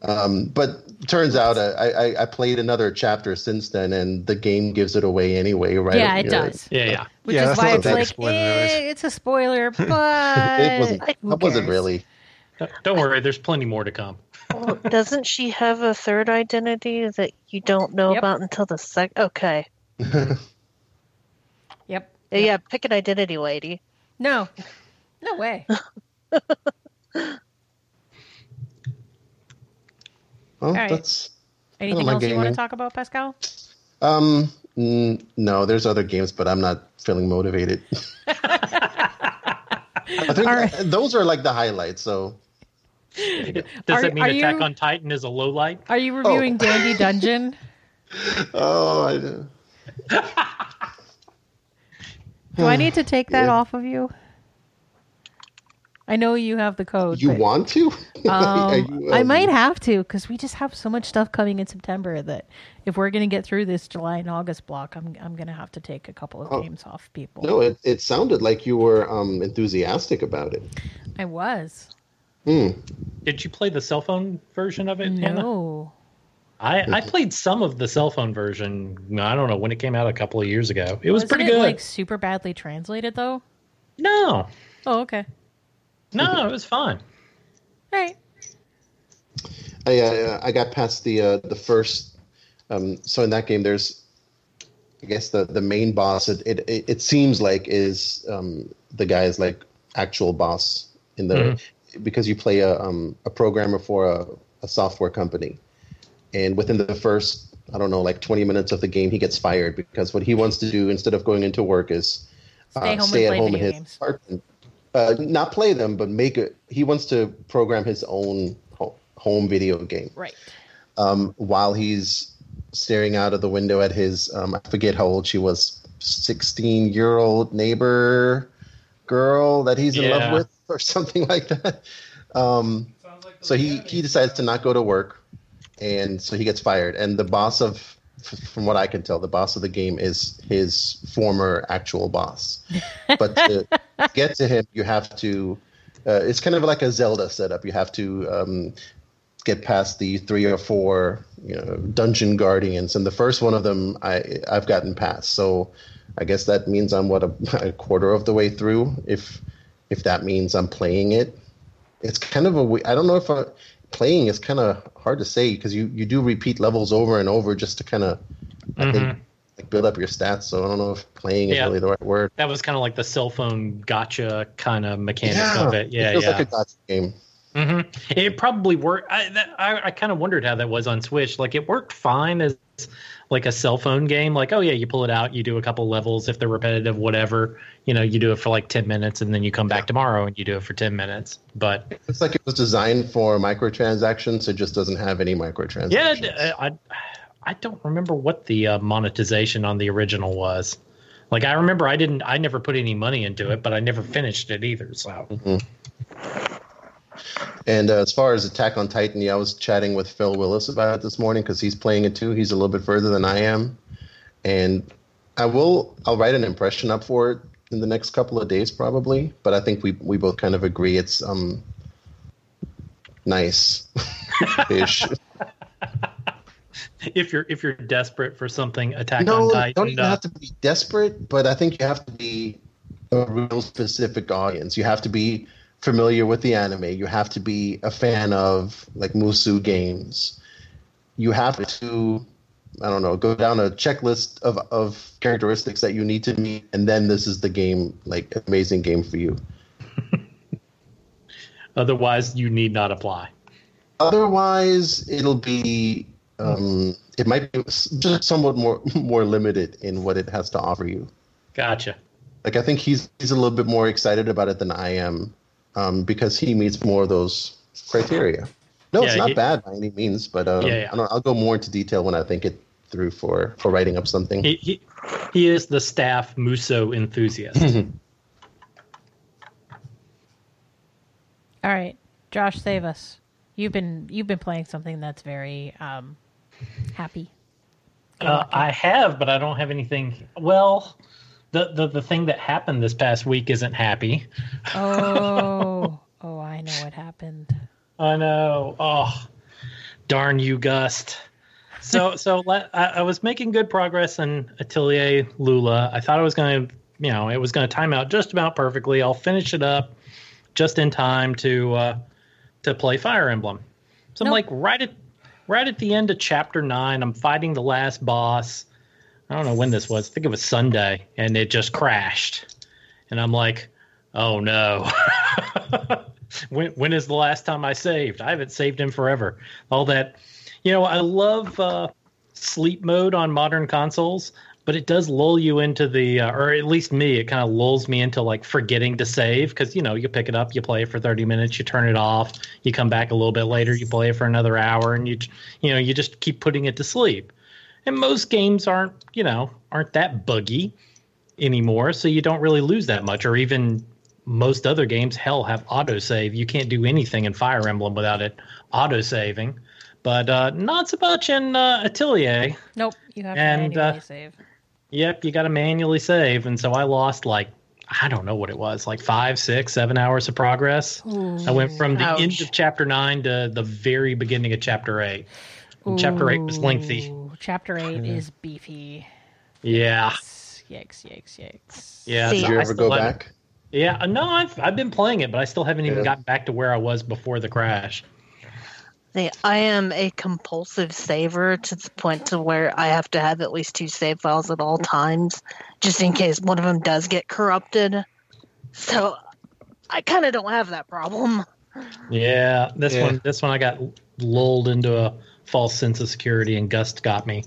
um, but turns out uh, I, I I played another chapter since then and the game gives it away anyway right Yeah, it You know, does. Yeah, yeah. Which Yeah, is why it's like, spoiler, there is. eh, it's a spoiler, but it wasn't who that wasn't really Don't worry, there's plenty more to come. Well, doesn't she have a third identity that you don't know Yep. about until the sec? Okay. Yep. Yeah, yeah, pick an identity, lady. No. No way. well right. that's Anything like else you want to talk about, Pascal? Um, mm, no, there's other games, but I'm not feeling motivated. I think All right. those are like the highlights. So Does Are- that mean Attack you- on Titan is a low light? Are you reviewing Dandy Dungeon? oh, I, Do do I need to take that Yeah. off of you? I know you have the code. You but, want to? Um, you, I um, might have to because we just have so much stuff coming in September that if we're going to get through this July and August block, I'm I'm going to have to take a couple of Oh. games off people. No, it, it sounded like you were um, enthusiastic about it. I was. Hmm. Did you play the cell phone version of it? Hannah? No. I, I played some of the cell phone version. I don't know when it came out a couple of years ago. It was Wasn't pretty it good. like super badly translated though? no, Oh, okay. no, it was fine. All right. I uh, I got past the uh, the first. Um, so in that game, there's, I guess the the main boss. It it, it seems like is um, the guy's like actual boss in the because you play a um, a programmer for a, a software company, and within the first I don't know like 20 minutes of the game, he gets fired because what he wants to do instead of going into work is Stay uh, home and stay at home in his games. apartment. Uh, not play them, but make it. He wants to program his own home video game Right. um, while he's staring out of the window at his um, I forget how old she was, sixteen year old neighbor girl that he's in Yeah. love with or something like that. Um, so he he decides to not go to work, and so he gets fired. And the boss of from what I can tell, the boss of the game is his former actual boss. But to get to him, you have to. Uh, it's kind of like a Zelda setup. You have to um, get past the three or four you know, dungeon guardians, and the first one of them I I've gotten past. So I guess that means I'm what a, a quarter of the way through. If if that means I'm playing it, it's kind of a. I don't know if I, playing is kind of hard to say because you you do repeat levels over and over just to kind of I think mm-hmm. like build up your stats. So I don't know if playing is really the right word. That was kind of like the cell phone gotcha kind of mechanic of it. Yeah, it feels yeah. like a gotcha game. Hmm It probably worked. I, that, I, I kind of wondered how that was on Switch. Like it worked fine as like a cell phone game. Like, oh yeah, you pull it out, you do a couple levels. If they're repetitive, whatever, you know, you do it for like ten minutes, and then you come back tomorrow and you do it for ten minutes. But It's like it was designed for microtransactions. It just doesn't have any microtransactions. yeah, I I don't remember what the uh, monetization on the original was. Like I remember I didn't I never put any money into it, but I never finished it either. So And uh, as far as Attack on Titan, yeah, I was chatting with Phil Willis about it this morning because he's playing it too. He's a little bit further than I am, and I will. I'll write an impression up for it in the next couple of days, probably. But I think we we both kind of agree it's um nice ish. if you're if you're desperate for something Attack no, on Titan, don't even uh, have to be desperate, but I think you have to be a real specific audience. You have to be familiar with the anime. You have to be a fan of like Musou games. You have to, I don't know, go down a checklist of of characteristics that you need to meet, and then this is the game, like amazing game for you. otherwise you need not apply. Otherwise, it'll be. Um, it might be just somewhat more more limited in what it has to offer you. Gotcha. like I think he's he's a little bit more excited about it than I am, um, because he meets more of those criteria. No, it's not he- bad by any means, but um, Yeah, yeah. I don't, I'll go more into detail when I think it through for for writing up something. He, he, he is the staff Musou enthusiast. All right, Josh, save us. You've been you've been playing something that's very um, happy. uh, I have, but I don't have anything. Well, the, the the thing that happened this past week isn't happy. Oh, oh, I know what happened. I know. Oh, darn you, Gust. So so le- I, I was making good progress in Atelier Lulua. I thought I was going to, you know, it was going to time out just about perfectly. I'll finish it up just in time to uh, to play Fire Emblem. So I'm like right at right at the end of chapter nine. I'm fighting the last boss. I don't know when this was. I think it was Sunday, and it just crashed. And I'm like, oh no. when when is the last time I saved? I haven't saved in forever. All that, you know, I love uh, sleep mode on modern consoles, but it does lull you into the, uh, or at least me, it kind of lulls me into like forgetting to save because you know you pick it up, you play it for thirty minutes, you turn it off, you come back a little bit later, you play it for another hour, and you you know you just keep putting it to sleep. And most games aren't you know aren't that buggy anymore, so you don't really lose that much, or even most other games, hell, have autosave. You can't do anything in Fire Emblem without it autosaving. But uh, not so much in uh, Atelier. Nope, you have to And, manually uh, save. Yep, you got to manually save, and so I lost like I don't know what it was, like five, six, seven hours of progress. I went from the end of chapter nine to the very beginning of chapter eight. And chapter eight was lengthy. Ooh, Chapter eight is beefy. Yeah, Yikes! Yikes! Yikes! yeah. See, Did you ever go haven't- back? Yeah, uh, no, I've I've been playing it, but I still haven't even Yeah. gotten back to where I was before the crash. See, I am a compulsive saver to the point to where I have to have at least two save files at all times, just in case one of them does get corrupted. So I kind of don't have that problem. Yeah, this Yeah. one this one I got lulled into a false sense of security, and Gust got me.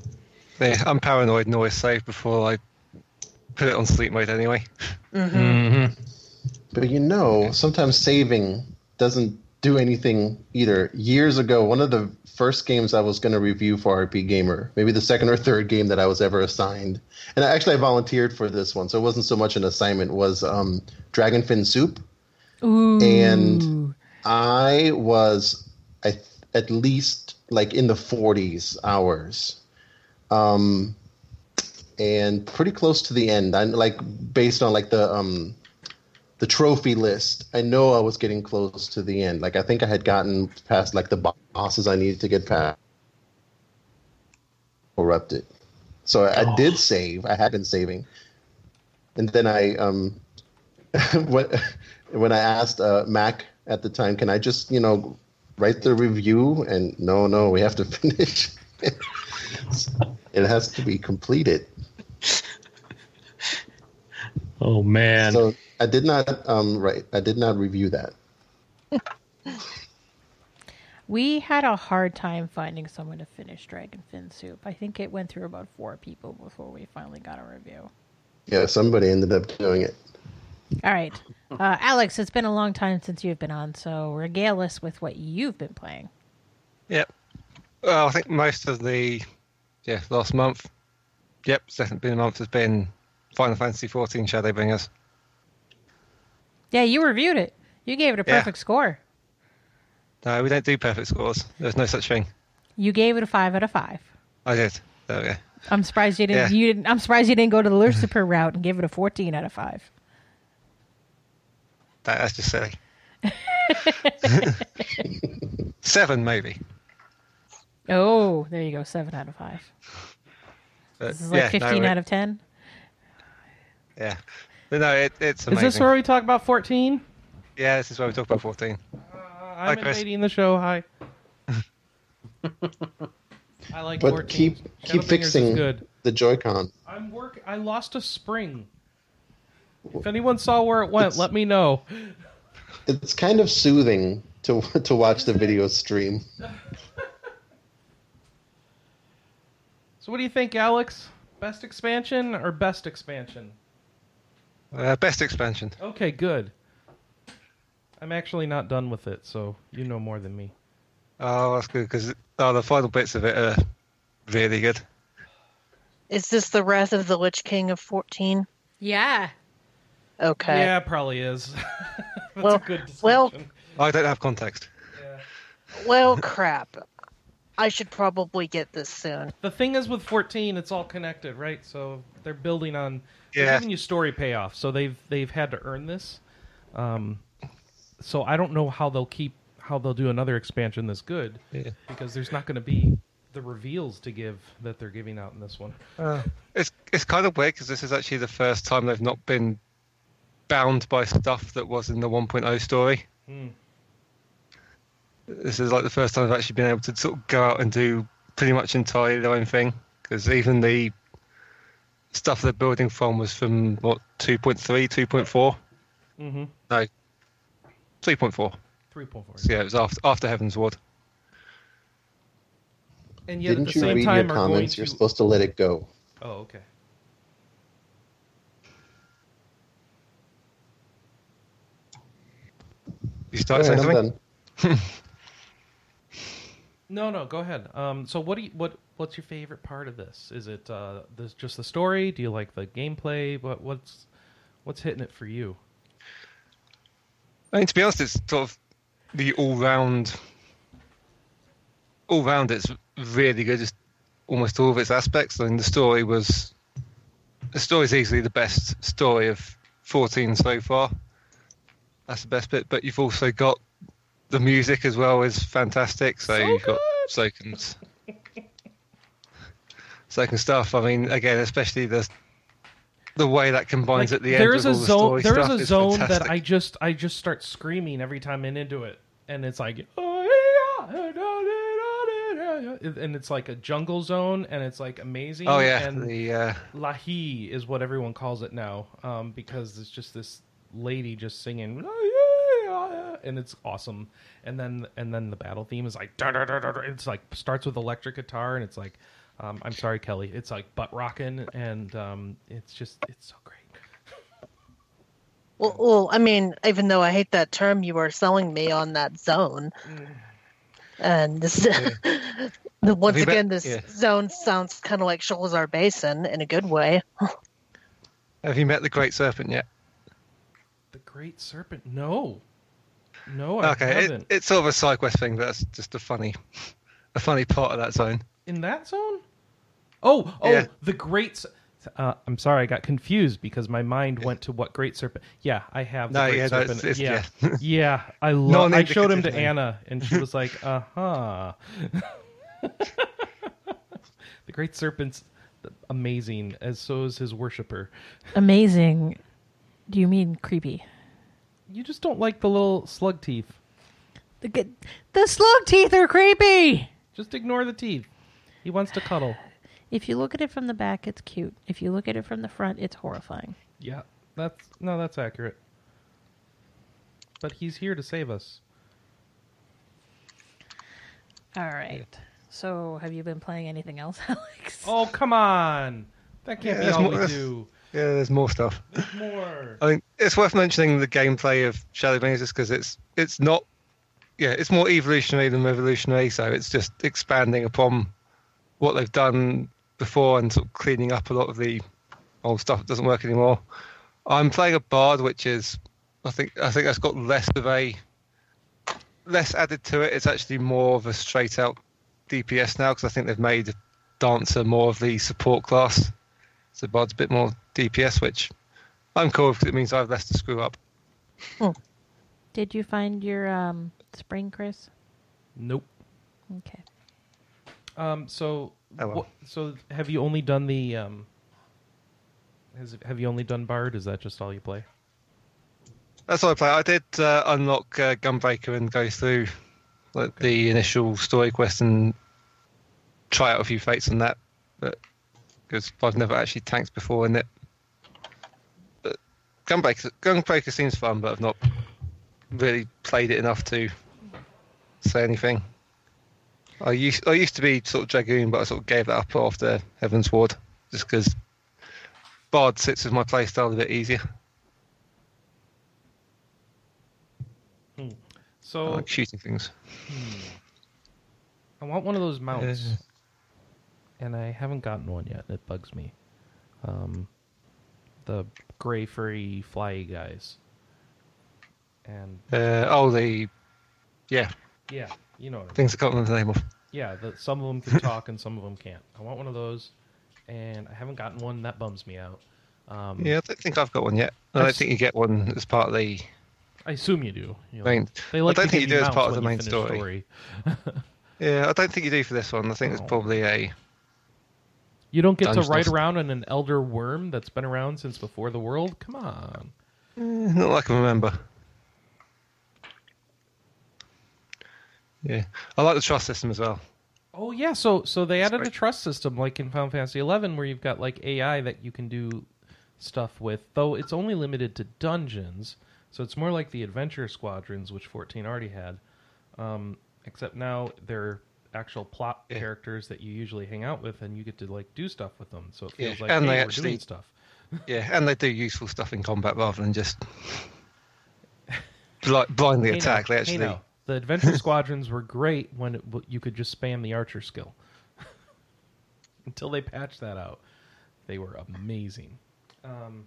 Yeah, I'm paranoid and always save before I put it on sleep mode anyway. hmm But you know, sometimes saving doesn't do anything either. Years ago, one of the first games I was going to review for RPGamer, maybe the second or third game that I was ever assigned, and actually I volunteered for this one, so it wasn't so much an assignment. Was um, Dragon Fin Soup, Ooh. and I was I th- at least like in the 40s hours. Um, and pretty close to the end. I like based on like the um the trophy list. I know I was getting close to the end. Like I think I had gotten past like the bosses I needed to get past. Corrupted. So I, I did save. I had been saving, and then I um when when I asked uh, Mac at the time, can I just you know write the review? And no, no, we have to finish. it has to be completed. Oh man, So I did not um write. I did not review that. We had a hard time finding someone to finish Dragon Fin Soup. I think it went through about four people before we finally got a review. Yeah, somebody ended up doing it. All right. Uh, Alex, it's been a long time since you've been on, so regale us with what you've been playing. Yep. Well, I think most of the yeah last month. Yep, definitely been a month. Has been Final Fantasy XIV Shadowbringers. Yeah, you reviewed it. You gave it a Yeah. perfect score. No, we don't do perfect scores. There's no such thing. You gave it a five out of five. I did. There we go. I'm surprised you didn't. Yeah. You didn't. I'm surprised you didn't go to the Lucifer route and give it a 14 out of five. That, that's just silly. Seven, maybe. Oh, there you go, seven out of five. But, This is like yeah, 15 no, out of 10. Yeah. But no, it, it's Is amazing. this where we talk about 14? Yeah, this is where we talk about 14. Uh, I'm Chris. invading the show. Hi. I like But 14. keep keep Shadowbringers fixing good. the Joy-Con. I'm work. I lost a spring. If anyone saw where it went, It's- let me know. It's kind of soothing to to watch the video stream. So, what do you think, Alex? Best expansion or best expansion? Uh, best expansion. Okay, good. I'm actually not done with it, so you know more than me. Oh, that's good because oh, the final bits of it are really good. Is this the Wrath of the Lich King of 14? Yeah. Okay. Yeah, probably is. That's Well- a good well- I don't have context. Well, crap. I should probably get this soon. The thing is with 14, it's all connected, right? So they're building on they're Yeah. giving you story payoff. So they've they've had to earn this. Um, so I don't know how they'll keep how they'll do another expansion this good Yeah. because there's not going to be the reveals to give that they're giving out in this one. Uh, it's it's kind of weird because this is actually the first time they've not been bound by stuff that was in the 1.0 story. Hmm. This is like the first time I've actually been able to sort of go out and do pretty much entirely their own thing. Because even the stuff they're building from was from what 2.3, 2.4? Mm-hmm. No, 3.4. Three point four. So yeah, it was after after Heavensward. And yet at Didn't the you same read time your comments? to. You're supposed to let it go. Oh, okay. You Go start saying something? No, no, go ahead. Um, so what do you, what what's your favorite part of this? Is it uh, this just the story? Do you like the gameplay? What what's what's hitting it for you? I mean, to be honest, it's sort of the all-round, all-round. It's really good. Just almost all of its aspects. I mean, the story was, the story is easily the best story of 14 so far. That's the best bit. But you've also got the music as well is fantastic. So, So you've got Soken's, Soken stuff. I mean, again, especially the the way that combines Like, at the end. there is a the zone. There is a zone that. I just I just start screaming every time I'm into it, and it's like, "Oh, and it's like a jungle zone, and it's like amazing. Oh yeah, and the uh, Lahi is what everyone calls it now, um, because it's just this lady just singing, and it's awesome. And then and then the battle theme is like, it's like starts with electric guitar, and it's like, um, I'm sorry, Kelly, it's like butt rocking, and um, it's just it's so great. Well, well, I mean, even though I hate that term, you are selling me on that zone. And this, the, once Have again, met- this yeah. zone sounds kind of like Sholazar Basin in a good way. have you met the Great Serpent yet? The Great Serpent, no, no, I Okay, haven't. it's sort of a side quest thing, but that's just a funny, a funny part of that zone. in that zone? Oh, oh, Yeah. the Great. Uh, I'm sorry, I got confused because my mind went to what Great Serpent. Yeah, I have the No, Great yeah, no, Serpent. it's- it's- yeah, yeah, I No love. I showed him to because Anna, and she was like, "Uh huh." the Great Serpent's amazing, as so is his worshiper. Amazing. Do you mean creepy? You just don't like the little slug teeth. The, g- the slug teeth are creepy. Just ignore the teeth. He wants to cuddle. If you look at it from the back, it's cute. If you look at it from the front, it's horrifying. Yeah, that's no, that's accurate. But he's here to save us. All right. So, have you been playing anything else, Alex? Oh come on, that can't Yeah, be all more- we do. Yeah, there's more stuff. More. I mean, it's worth mentioning the gameplay of Shadowbringers just because it's it's not, yeah, it's more evolutionary than revolutionary. So it's just expanding upon what they've done before and sort of cleaning up a lot of the old stuff that doesn't work anymore. I'm playing a bard, which is, I think, I think that's got less of a, less added to it. It's actually more of a straight out DPS now because I think they've made dancer more of the support class. So bard's a bit more DPS, which I'm cool because it means I have less to screw up. Did you find your um, spring, Chris? Nope. Okay. Um. So. Oh, well. wha- so have you only done the um? Has have you only done Bard? Is that just all you play? That's all I play. I did uh, unlock uh, Gunbreaker and go through like, the initial story quest and try out a few fates on that, but because I've never actually tanked before in it. But Gunbreaker, Gunbreaker seems fun, but I've not really played it enough to say anything. I used I used to be sort of Dragoon, but I sort of gave that up after Heavensward, just because Bard sits with my playstyle a bit easier. Hmm. I So like shooting things. Hmm. I want one of those mounts. And I haven't gotten one yet. It bugs me. Um, the gray furry flyy guys, and Uh, oh, the yeah yeah, you know what I mean. things I can't remember the name of. Yeah, the, some of them can talk and some of them can't. I want one of those, and I haven't gotten one. That bums me out. Um, Yeah, I don't think I've got one yet. I I've don't s- think you get one as part of the I assume you do. You know, main. they I don't think you do as part of the main finish story. Yeah, I don't think you do for this one. I think it's Oh. probably a. You don't get to ride around on an elder worm that's been around since before the world. Come on. eh, Not like I remember. Yeah, I like the trust system as well. Oh yeah, so so they added a trust system like in Final Fantasy Eleven, where you've got like AI that you can do stuff with. Though it's only limited to dungeons, so it's more like the adventure squadrons, which fourteen already had. Um, except now they're actual plot Yeah. characters that you usually hang out with, and you get to like do stuff with them. So it Yeah, feels like and hey, they we're actually- doing stuff. Yeah, and they do useful stuff in combat rather than just bli- blindly Hey, attack. They hey, actually. now, the adventure squadrons were great when it, you could just spam the archer skill. Until they patched that out, they were amazing. Um,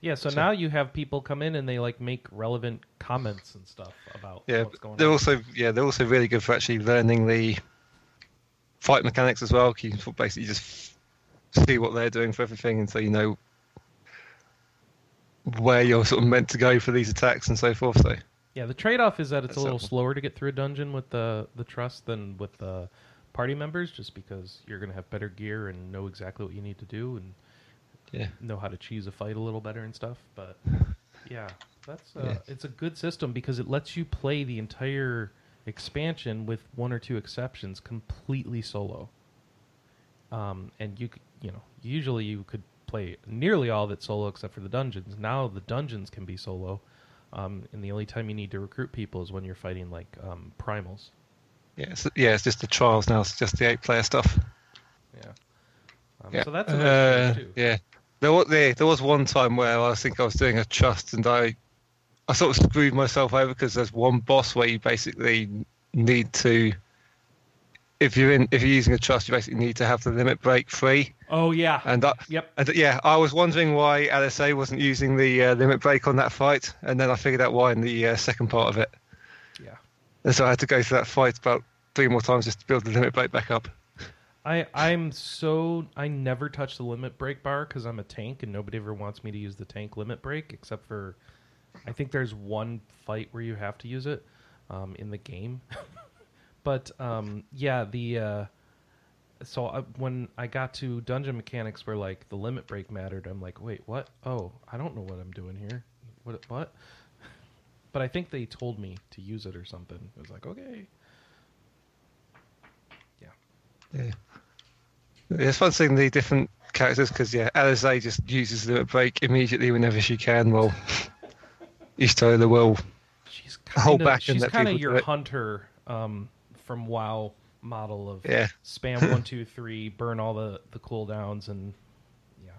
Yeah, so, now you have people come in and they like make relevant comments and stuff about Yeah, what's going they're on. also yeah they're also really good for actually learning the fight mechanics as well. You can basically just see what they're doing for everything, and so you know where you're sort of meant to go for these attacks and so forth. So Yeah, the trade-off is that it's That's a little helpful. slower to get through a dungeon with the the trust than with the party members, just because you're going to have better gear and know exactly what you need to do and yeah, know how to choose a fight a little better and stuff. But yeah, that's uh, Yeah. it's a good system because it lets you play the entire expansion with one or two exceptions completely solo. Um, and you you know usually you could play nearly all of it solo except for the dungeons. Now the dungeons can be solo, um, and the only time you need to recruit people is when you're fighting like um, primals. yeah, it's, yeah. It's just the trials now. It's just the eight player stuff. Yeah. Um, Yeah, So that's nice uh, too. yeah. There was there, there was one time where I think I was doing a trust and I I sort of screwed myself over because there's one boss where you basically need to if you're in if you're using a trust you basically need to have the limit break free Oh yeah. and I, Yep. and yeah I was wondering why Alisaie wasn't using the uh, limit break on that fight and then I figured out why in the uh, second part of it Yeah. and so I had to go through that fight about three more times just to build the limit break back up I I'm so I never touch the limit break bar because I'm a tank and nobody ever wants me to use the tank limit break except for I think there's one fight where you have to use it um, in the game. but um, yeah, the uh, so I, when I got to dungeon mechanics where like the limit break mattered, I'm like, wait, what? Oh, I don't know what I'm doing here. What? What? But I think they told me to use it or something. It was like, okay. Yeah. Yeah. It's fun seeing the different characters because, yeah, Alisaie just uses limit break immediately whenever she can, while Y'shtola will. She's Hold kind of back she's let kind of your hunter um, from WoW model of Yeah. spam one two three, burn all the the cooldowns, and yeah,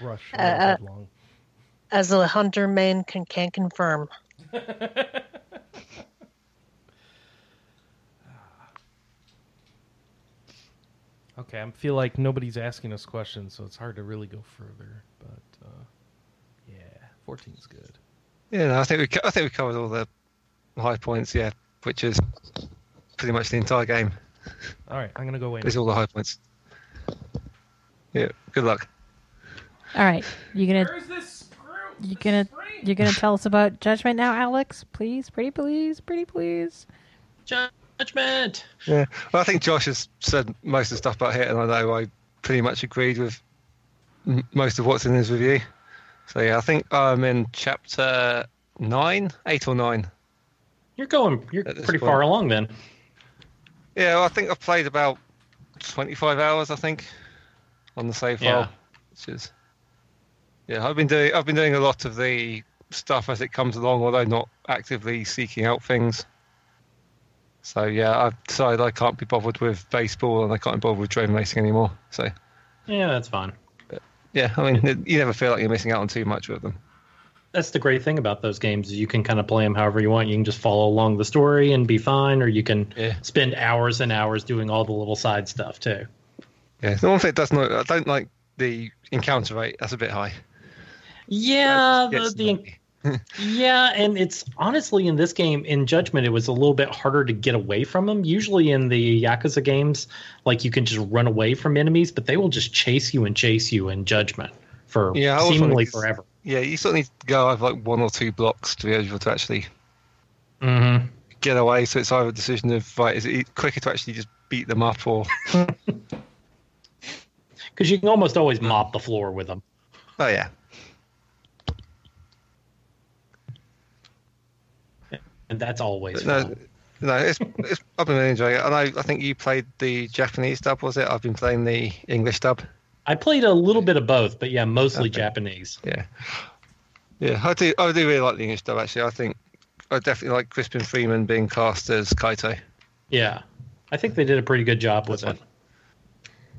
rush Uh, uh, headlong. As a hunter main can can confirm. Okay, I feel like nobody's asking us questions, so it's hard to really go further. But uh, yeah, 14's good. Yeah, no, I think we co- I think we covered all the high points. Yeah, which is pretty much the entire game. All right, I'm gonna go away. There's all the high points. Yeah, good luck. All right, you gonna Where's this you gonna you gonna tell us about Judgment now, Alex? Please, pretty please, pretty please. Judgment. Yeah, well, I think Josh has said most of the stuff about it, and I know I pretty much agreed with m- most of what's in his review. So yeah, I think I'm in chapter nine, eight or nine. You're going. You're pretty point. far along then. Yeah, well, I think I've played about 25 hours. I think on the save Yeah. file, which is yeah. I've been doing I've been doing a lot of the stuff as it comes along, although not actively seeking out things. So yeah, I've decided I can't be bothered with baseball and I can't be bothered with train racing anymore. So Yeah, that's fine. Yeah, I mean, you never feel like you're missing out on too much with them. That's the great thing about those games. is You can kind of play them however you want. You can just follow along the story and be fine, or you can Yeah. spend hours and hours doing all the little side stuff too. Yeah, the one thing it does not, I don't like the encounter rate. That's a bit high. Yeah, the, the. Yeah, and it's honestly in this game in Judgment, it was a little bit harder to get away from them. Usually in the Yakuza games, like you can just run away from enemies, but they will just chase you and chase you in Judgment for Yeah, seemingly forever. Yeah, you sort of need to go over like one or two blocks to be able to actually Mm-hmm. get away. So it's either a decision of right, is it quicker to actually just beat them up, or Because you can almost always mop the floor with them. oh yeah, and that's always no, fun. no, it's, it's I've been really enjoying it. And I, I think you played the Japanese dub, was it? I've been playing the English dub. I played a little bit of both, but yeah, mostly Okay. Japanese. Yeah, yeah, I do. I do really like the English dub. Actually, I think I definitely like Crispin Freeman being cast as Kaito. Yeah, I think they did a pretty good job with That's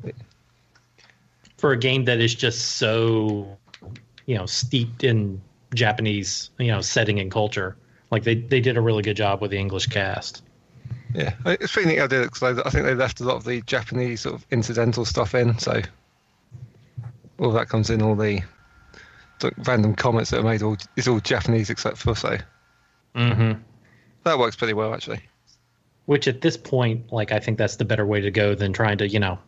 it. For a game that is just so, you know, steeped in Japanese, you know, setting and culture, like they they did a really good job with the English cast. Yeah, it's pretty neat I did it because I, I think they left a lot of the Japanese sort of incidental stuff in, so all that comes in, all the random comments that are made all is all Japanese except for say. Mm-hmm. That works pretty well actually. Which at this point, like I think that's the better way to go than trying to, you know,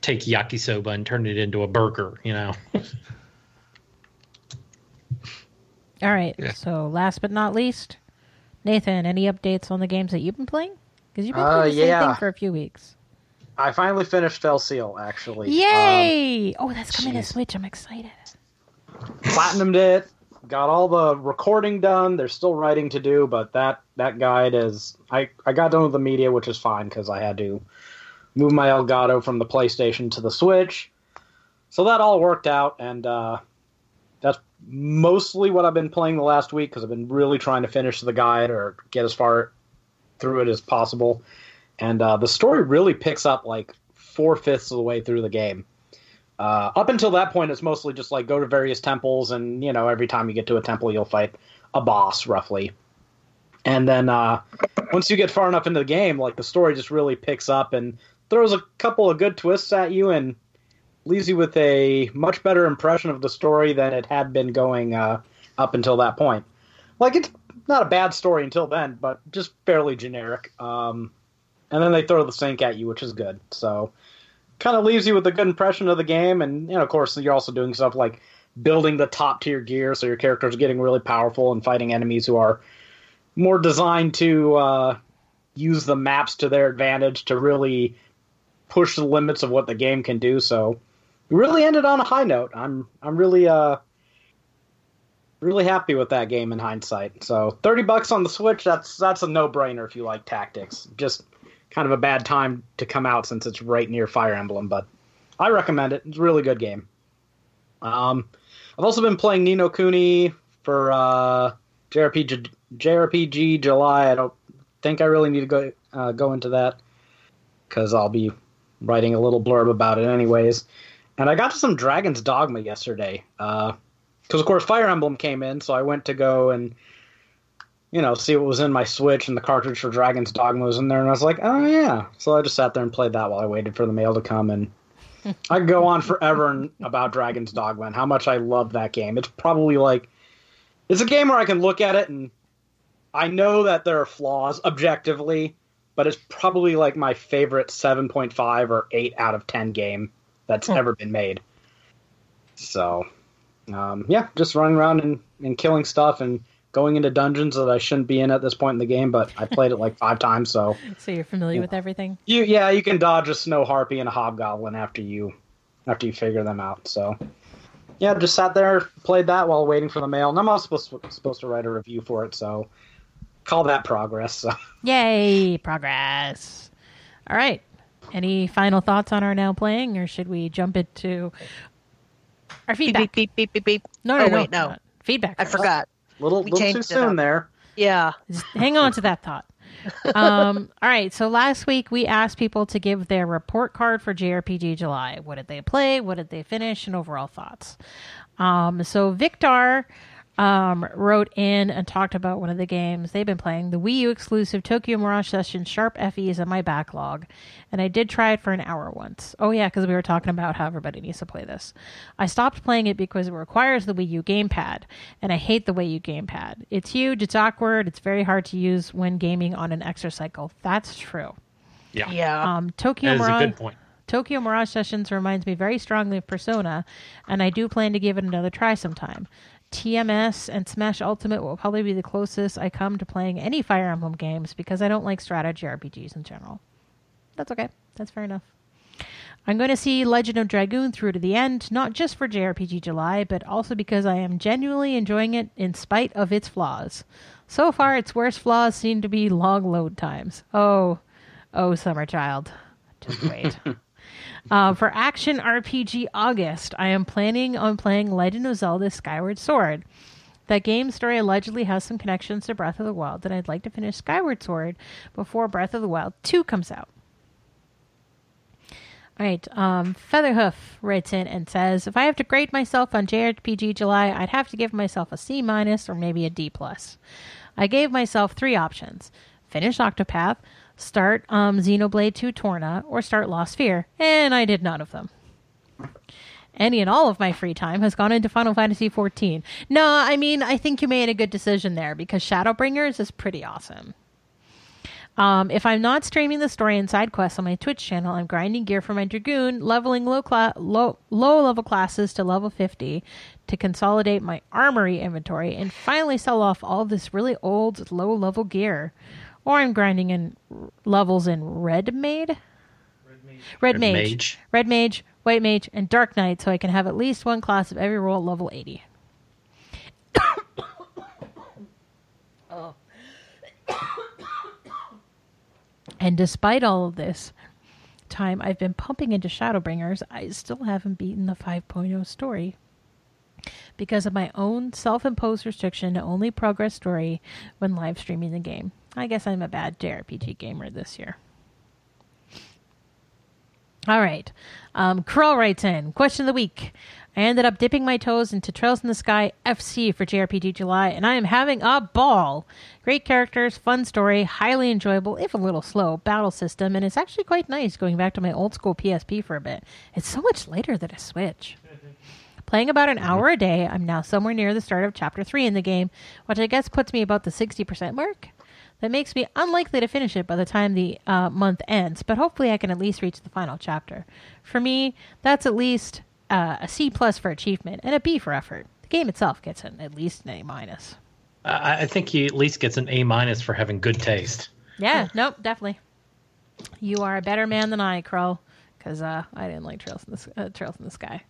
take yakisoba and turn it into a burger. You know. All right. Yeah. So last but not least, Nathan, any updates on the games that you've been playing? Because you've been Uh, playing the same yeah. thing for a few weeks. I finally finished Fell Seal, actually. Um, Yay! oh, that's coming to. Switch. I'm excited. platinumed it. Got all the recording done. There's still writing to do, but that that guide is. I I got done with the media, which is fine because I had to move my Elgato from the PlayStation to the Switch. So that all worked out, and uh, that's mostly what I've been playing the last week because I've been really trying to finish the guide or get as far through it as possible. And uh, the story really picks up like four fifths of the way through the game. Uh, up until that point, it's mostly just like go to various temples, and you know, every time you get to a temple, you'll fight a boss, roughly. And then uh, once you get far enough into the game, like the story just really picks up and throws a couple of good twists at you, and leaves you with a much better impression of the story than it had been going uh, up until that point. Like it's not a bad story until then, but just fairly generic. Um, and then they throw the sink at you, which is good. So kind of leaves you with a good impression of the game. And know, of course, you're also doing stuff like building the top tier gear, so your characters are getting really powerful and fighting enemies who are more designed to uh, use the maps to their advantage to really push the limits of what the game can do. So really ended on a high note. I'm I'm really uh really happy with that game in hindsight. So 30 bucks on the Switch, that's that's a no-brainer if you like tactics. Just kind of a bad time to come out since it's right near Fire Emblem, but I recommend it. It's a really good game. Um I've also been playing Ni no Kuni for uh JRPG JRPG July. I don't think I really need to go uh, go into that cuz I'll be writing a little blurb about it anyways. And I got to some Dragon's Dogma yesterday. Uh because of course Fire Emblem came in, so I went to go and you know see what was in my Switch, and the cartridge for Dragon's Dogma was in there, and I was like, oh yeah. So I just sat there and played that while I waited for the mail to come, and I could go on forever about Dragon's Dogma and how much I love that game. It's probably like it's a game where I can look at it and I know that there are flaws objectively, but it's probably like my favorite 7.5 or 8 out of 10 game that's ever been made. So, um, yeah, just running around and, and killing stuff and going into dungeons that I shouldn't be in at this point in the game, but I played it like five times, so So you're familiar with everything. you yeah, you can dodge a snow harpy and a hobgoblin after you after you figure them out. So yeah, just sat there, played that while waiting for the mail, and I'm also supposed to, supposed to write a review for it, so call that progress. So Yay! Progress. All right. Any final thoughts on our now playing, or should we jump into our feedback? beep, beep, beep, beep, beep. No, no, Oh, no, wait, no. Feedback. I first. forgot. little We little too soon there. Yeah. Just hang on to that thought. Um, all right. So last week we asked people to give their report card for JRPG July. What did they play? What did they finish? And overall thoughts. Um, so Victor um, wrote in and talked about one of the games they've been playing, the Wii U exclusive Tokyo Mirage Session Sharp FE is in my backlog, and I did try it for an hour once. Oh yeah, because we were talking about how everybody needs to play this. I stopped playing it because it requires the Wii U gamepad, and I hate the Wii U gamepad. It's huge, it's awkward, it's very hard to use when gaming on an exercycle. That's true. Yeah. Yeah. Um, Tokyo That is a Mirage. good point. Tokyo Mirage Sessions reminds me very strongly of Persona, and I do plan to give it another try sometime. TMS and Smash Ultimate will probably be the closest I come to playing any Fire Emblem games because I don't like strategy RPGs in general. That's okay. That's fair enough. I'm going to see Legend of Dragoon through to the end, not just for JRPG July, but also because I am genuinely enjoying it in spite of its flaws. So far, its worst flaws seem to be long load times. Oh, oh, Summer Child. Just wait. Uh, for Action RPG August, I am planning on playing Legend of Zelda Skyward Sword. That game story allegedly has some connections to Breath of the Wild, and I'd like to finish Skyward Sword before Breath of the Wild 2 comes out. All right, um, Featherhoof writes in and says, "If I have to grade myself on JRPG July, I'd have to give myself a C minus or maybe a D plus. I gave myself three options: finish Octopath, start um, Xenoblade 2 Torna, or start Lost Sphear, and I did none of them. any and all of my free time has gone into Final Fantasy XIV. No, I mean, I think you made a good decision there because Shadowbringers is pretty awesome. Um, if I'm not streaming the story and side quests on my Twitch channel, I'm grinding gear for my Dragoon, leveling low, cla- low, low level classes to level 50 to consolidate my armory inventory and finally sell off all this really old low level gear. Or I'm grinding in levels in Red Mage? Red Red Mage. Mage. Red Mage, White Mage, and Dark Knight so I can have at least one class of every role at level 80. And despite all of this time I've been pumping into Shadowbringers, I still haven't beaten the 5.0 story. Because of my own self imposed restriction to only progress story when live streaming the game. I guess I'm a bad JRPG gamer this year. All right. Um, Krull writes in Question of the week. I ended up dipping my toes into Trails in the Sky FC for JRPG July, and I am having a ball. Great characters, fun story, highly enjoyable, if a little slow, battle system, and it's actually quite nice going back to my old school PSP for a bit. It's so much later than a Switch. Playing about an hour a day, I'm now somewhere near the start of Chapter 3 in the game, which I guess puts me about the 60% mark. That makes me unlikely to finish it by the time the uh, month ends, but hopefully I can at least reach the final chapter. For me, that's at least uh, a C plus for achievement and a B for effort. The game itself gets an, at least an A minus. I, I think he at least gets an A minus for having good taste. Yeah, nope, definitely. You are a better man than I, Crow, because uh, I didn't like Trails in the uh, Trails in the Sky.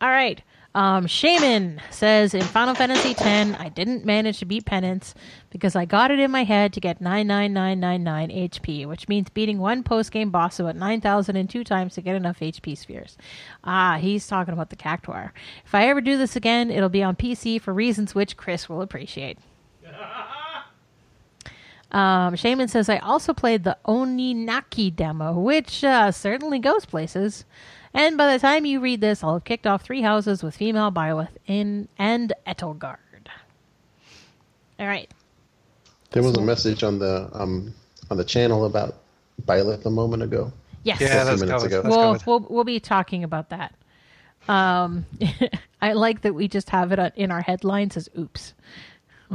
All right, um, Shaman says in Final Fantasy X, I didn't manage to beat Penance because I got it in my head to get 99999 HP, which means beating one post game boss at 9,002 times to get enough HP spheres. Ah, he's talking about the Cactuar. If I ever do this again, it'll be on PC for reasons which Chris will appreciate. Um, Shaman says, I also played the Oninaki demo, which uh, certainly goes places. And by the time you read this, I'll have kicked off three houses with female Byleth in and Edelgard. All right. There was a message on the um on the channel about Byleth a moment ago. Yes. Yeah, few that's minutes ago. That's we'll, we'll we'll be talking about that. Um, I like that we just have it in our headlines as "oops."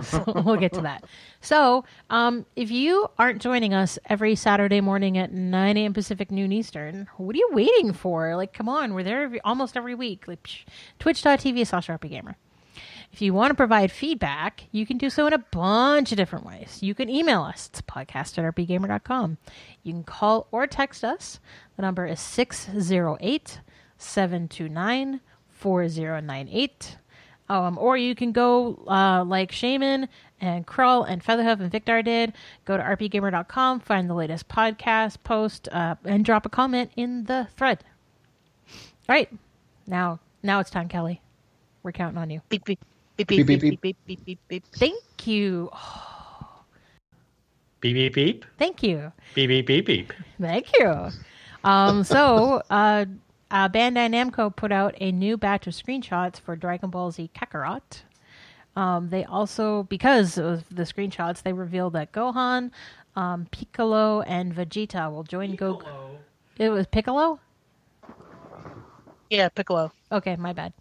So we'll get to that. So, um, if you aren't joining us every Saturday morning at 9 a.m. Pacific, noon Eastern, what are you waiting for? Like, come on, we're there every, almost every week. Like, twitch.tv slash RPGamer. If you want to provide feedback, you can do so in a bunch of different ways. You can email us. It's podcast at rpgamer.com. You can call or text us. The number is 608 729 4098. Um, or you can go uh, like Shaman and Krull and Featherhoof and Victor did. Go to rpgamer.com, find the latest podcast post, uh, and drop a comment in the thread. All right. Now, now it's time, Kelly. We're counting on you. Beep beep beep beep Beep, beep beep, beep beep beep beep. Thank you. Beep beep beep. Thank you. Beep beep beep beep. Thank you. Um, so, uh, uh, Bandai Namco put out a new batch of screenshots for Dragon Ball Z Kakarot. Um, they also, because of the screenshots, they revealed that Gohan, um, Piccolo, and Vegeta will join Goku. It was Piccolo? Yeah, Piccolo. Okay, my bad.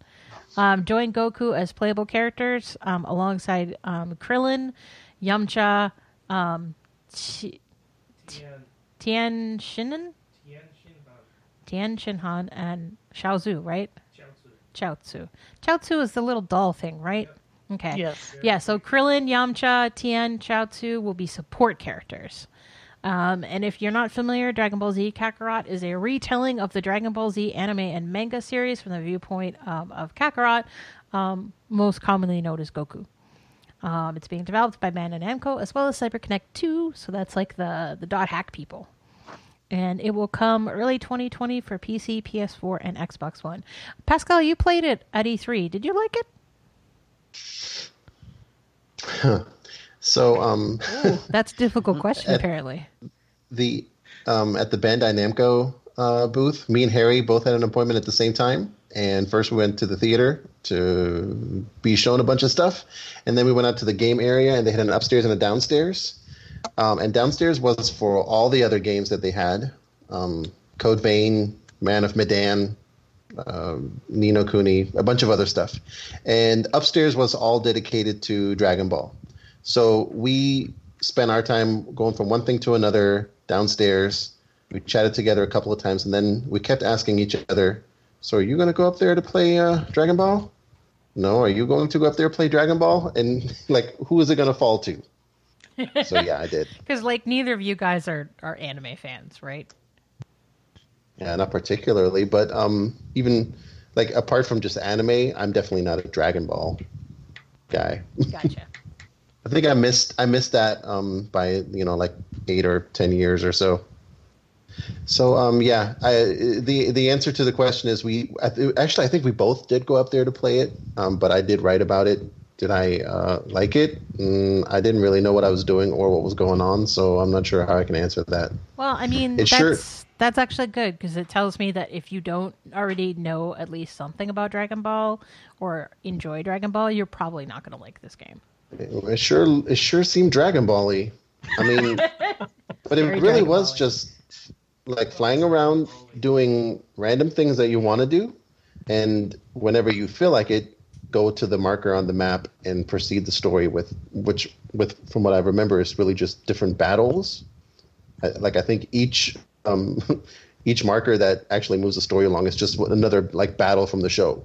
Um, join Goku as playable characters um, alongside um, Krillin, Yamcha, um, Chi- Tian Shinan? Tian Shinhan and Chaozu, right? Chaozu. Chaozu is the little doll thing, right? Okay. Yes. Yeah, so Krillin, Yamcha, Tian, Chaozu will be support characters. Um, and if you're not familiar, Dragon Ball Z Kakarot is a retelling of the Dragon Ball Z anime and manga series from the viewpoint um, of Kakarot, um, most commonly known as Goku. Um, it's being developed by Bandai Namco as well as CyberConnect 2, so that's like the the dot hack people. And it will come early 2020 for PC, PS4, and Xbox One. Pascal, you played it at E3. Did you like it? So um Ooh, that's a difficult question, apparently. the um, at the Bandai Namco uh, booth, me and Harry both had an appointment at the same time. And first we went to the theater to be shown a bunch of stuff, and then we went out to the game area, and they had an upstairs and a downstairs. Um, and downstairs was for all the other games that they had: um, Code Vein, Man of Medan, um, Ni no Kuni, a bunch of other stuff, and upstairs was all dedicated to Dragon Ball. So we spent our time going from one thing to another downstairs. We chatted together a couple of times, and then we kept asking each other, "So are you going to go up there to play uh, Dragon Ball? No, are you going to go up there play Dragon Ball? And like, who is it going to fall to?" So yeah, I did. Because like neither of you guys are are anime fans, right? Yeah, not particularly, but um, even like apart from just anime, I'm definitely not a Dragon Ball guy. Gotcha. I think I missed I missed that um, by you know like eight or ten years or so. So um, yeah, I, the the answer to the question is we actually I think we both did go up there to play it, um, but I did write about it. Did I uh, like it? Mm, I didn't really know what I was doing or what was going on, so I'm not sure how I can answer that. Well, I mean, It that's sure- that's actually good because it tells me that if you don't already know at least something about Dragon Ball or enjoy Dragon Ball, you're probably not going to like this game. It sure it sure seemed Dragon Ball-y. I mean, but it Very really was just like flying around doing random things that you want to do, and whenever you feel like it, go to the marker on the map and proceed the story with which with from what I remember is really just different battles. I- Like I think each um, each marker that actually moves the story along is just another like battle from the show,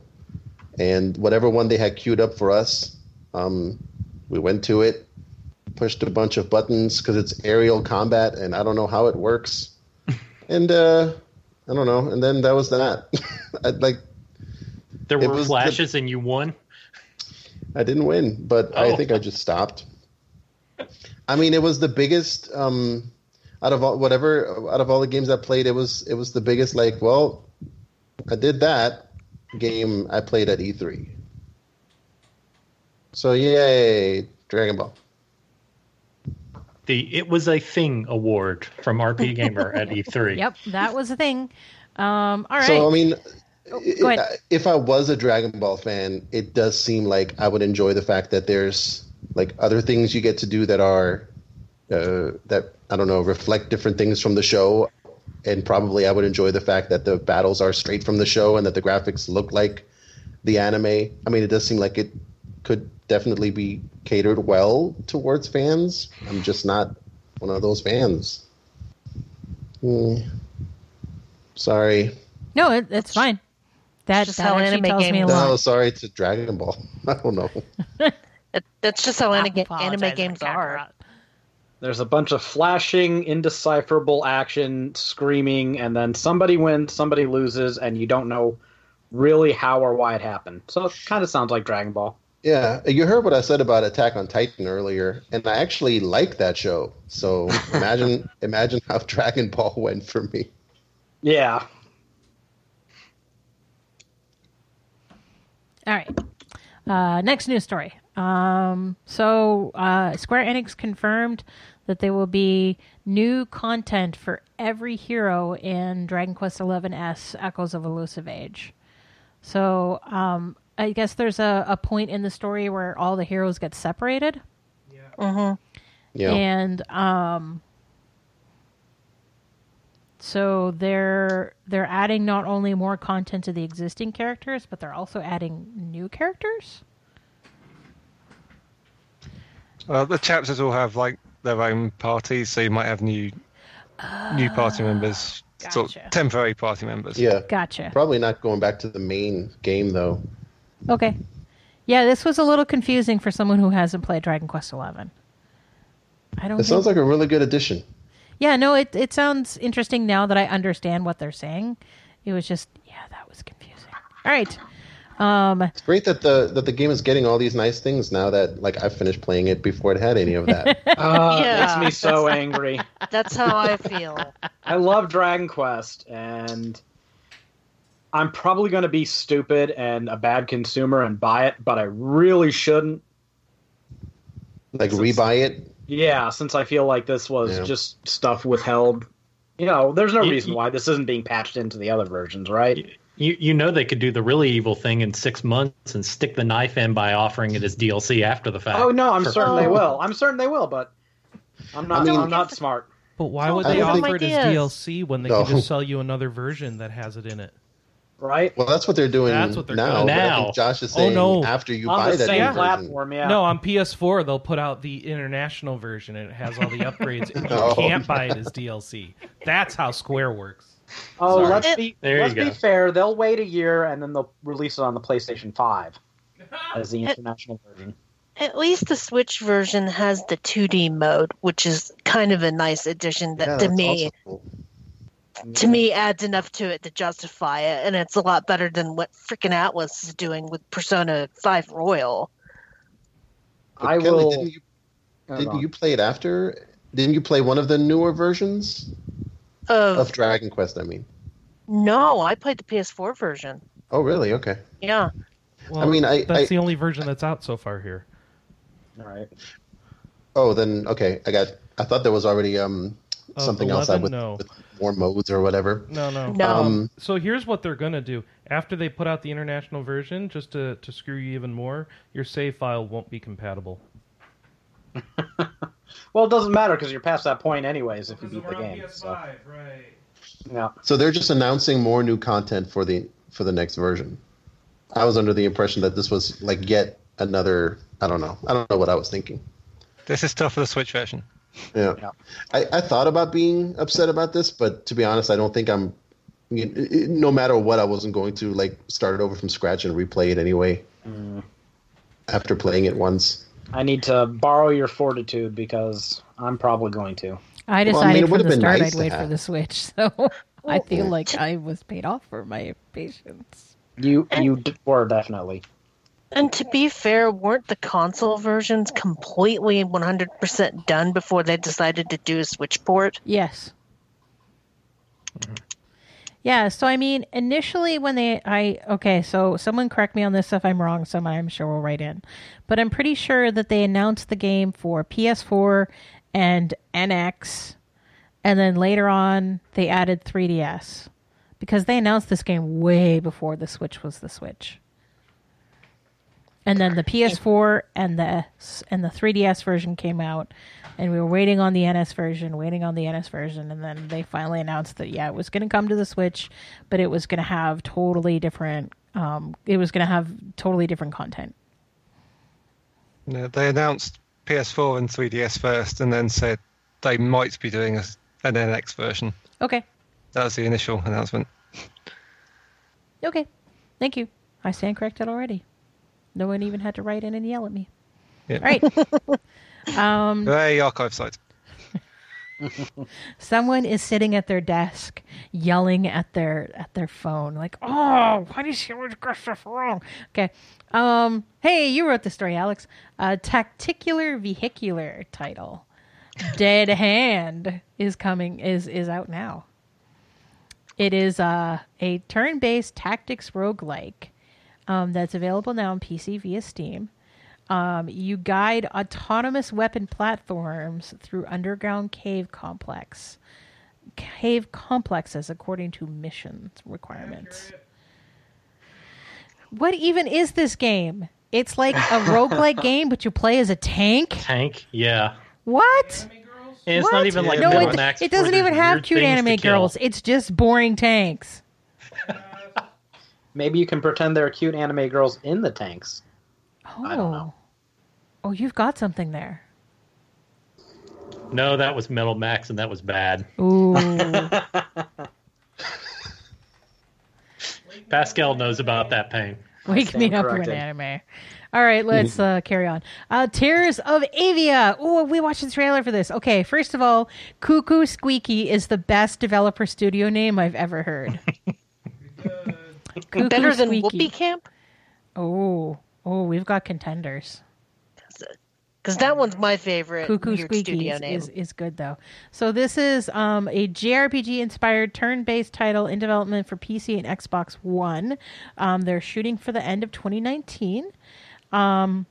and whatever one they had queued up for us, um, we went to it, pushed a bunch of buttons because it's aerial combat, and I don't know how it works. and uh, I don't know. And then that was that. Like There were was the- flashes and you won. I didn't win, but I Oh. think I just stopped. I mean, it was the biggest um, out of all whatever out of all the games I played. It was it was the biggest. Like, well, I did that game I played at E3. So yay, Dragon Ball. The It Was a Thing award from RP Gamer at E E3. Yep, that was a thing. Um, all right. So I mean, Oh, if I was a Dragon Ball fan, it does seem like I would enjoy the fact that there's like other things you get to do that are uh, that I don't know reflect different things from the show, and probably I would enjoy the fact that the battles are straight from the show and that the graphics look like the anime. I mean, it does seem like it could definitely be catered well towards fans. I'm just not one of those fans. Hmm. Sorry. no, it, it's fine. That, just that how actually anime tells me a games- lot. No, sorry to Dragon Ball. I don't know. It, that's just how anime, anime games are. There's a bunch of flashing, indecipherable action, screaming, and then somebody wins, somebody loses, and you don't know really how or why it happened. So it kind of sounds like Dragon Ball. Yeah, you heard what I said about Attack on Titan earlier, and I actually like that show. So imagine, imagine how Dragon Ball went for me. Yeah. All right. Uh, next news story. Um, so uh, Square Enix confirmed that there will be new content for every hero in Dragon Quest XI S Echoes of Elusive Age. So um, I guess there's a, a point in the story where all the heroes get separated. Yeah. hmm Yeah, and um so they're they're adding not only more content to the existing characters but they're also adding new characters Well, the chapters all have like their own parties, so you might have new new party ah, members, sort gotcha. of temporary party members. yeah. gotcha Probably not going back to the main game though. okay yeah this was a little confusing for someone who hasn't played dragon quest 11 i don't It think- sounds like a really good addition. Yeah no it, it sounds interesting now that i understand what they're saying it was just yeah that was confusing all right um It's great that the that the game is getting all these nice things now that like I finished playing it before it had any of that. Uh, Yeah. Makes me so angry. That's how I feel. I love Dragon Quest, and I'm probably going to be stupid and a bad consumer and buy it, but I really shouldn't. like rebuy it. Yeah, since I feel like this was Yeah. just stuff withheld. You know, there's no You- reason why this isn't being patched into the other versions, right? You you know they could do the really evil thing in six months and stick the knife in by offering it as DLC after the fact. Oh no, I'm For- certain they Oh. will. I'm certain they will, but I'm not. I mean- I'm not smart. But why would give they offer it as. DLC when they No. can just sell you another version that has it in it? Right? Well, that's what they're doing That's what they're now. doing. but I Now. think Josh is Oh, saying no. after you On buy the that same platform, yeah. No, on PS4 they'll put out the international version and it has all the upgrades and you Oh. can't buy it as DLC. That's how Square works. Oh, Sorry. let's be There let's be fair. They'll wait a year and then they'll release it on the PlayStation Five as the international version. At least the Switch version has the 2D mode, which is kind of a nice addition that Yeah, to me also cool. To me adds enough to it to justify it, and it's a lot better than what freaking Atlus is doing with Persona 5 Royal. But I Kelly, will. Didn't you, didn't you play it after? Didn't you play one of the newer versions Of, of Dragon Quest? I mean. no, I played the PS4 version. Oh, really? Okay. Yeah, Well, I mean, I- that's I- the only version that's out so far here. All right. Oh, then okay. I got. I thought there was already um Of something else out 11? with, No. with more modes or whatever. No, no. No. Um, So here's what they're gonna do. After they put out the international version, just to, to screw you even more, your save file won't be compatible. Well, it doesn't matter because you're past that point anyways if you beat the game. So, right? yeah. So they're just announcing more new content for the for the next version. I was under the impression that this was like yet another. I don't know. I don't know what I was thinking. This is stuff for the Switch version. Yeah. Yeah. I, I thought about being upset about this, but to be honest, I don't think I'm. you know, it- No matter what, I wasn't going to like start it over from scratch and replay it anyway. Mm. After playing it once, I need to borrow your fortitude because I'm probably going to. I Well, decided I mean, it from would've the been start nice I'd to wait for the Switch, so I feel oh. like I was paid off for my patience. You you were definitely. And to be fair, weren't the console versions completely 100% done before they decided to do a Switch port? Yes. Yeah, so I mean, initially when they, I, okay, so someone correct me on this if I'm wrong, someone I'm sure will write in. But I'm pretty sure that they announced the game for PS4 and NX, and then later on they added 3DS. Because they announced this game way before the Switch was the Switch. And then the PS4 and the and the 3DS version came out, and we were waiting on the NS version, waiting on the NS version, and then they finally announced that yeah, it was going to come to the Switch, but it was going to have totally different. Um, it was going to have totally different content. No, they announced PS4 and 3DS first, and then said they might be doing a, an NX version. Okay, That was the initial announcement. okay, thank you. I stand corrected already. No one even had to write in and yell at me. Yeah. All right. um, Hey, archive site. someone is sitting at their desk yelling at their at their phone like oh why did she get stuff wrong okay um hey you wrote the story alex uh tacticular vehicular title dead hand is coming is is out now it is uh, a turn-based tactics roguelike um, that's available now on pc via steam um, you guide autonomous weapon platforms through underground cave complex cave complexes according to mission requirements. What even is this game? It's like a roguelike game, but you play as a tank? Tank, yeah. What? And it's What? not even like no, it, it doesn't even have cute anime girls. It's just boring tanks. Maybe you can pretend there are cute anime girls in the tanks. Oh. I don't know. Oh, you've got something there. No, that was Metal Max, and that was bad. Ooh. Pascal knows about that pain. Wake me stand up when corrected. anime. All right, let's uh, carry on. Uh, Tears of Avia. Oh, we watched the trailer for this. Okay, first of all, Cuckoo Squeaky is the best developer studio name I've ever heard. Than Squeaky. Whoopee Camp? Oh, oh, we've got contenders. Because that one's my favorite Cuckoo Squeaky is, is, is good though. So this is um, a JRPG inspired turn based title in development for PC and Xbox One. Um, they're shooting for the end of 2019. Um,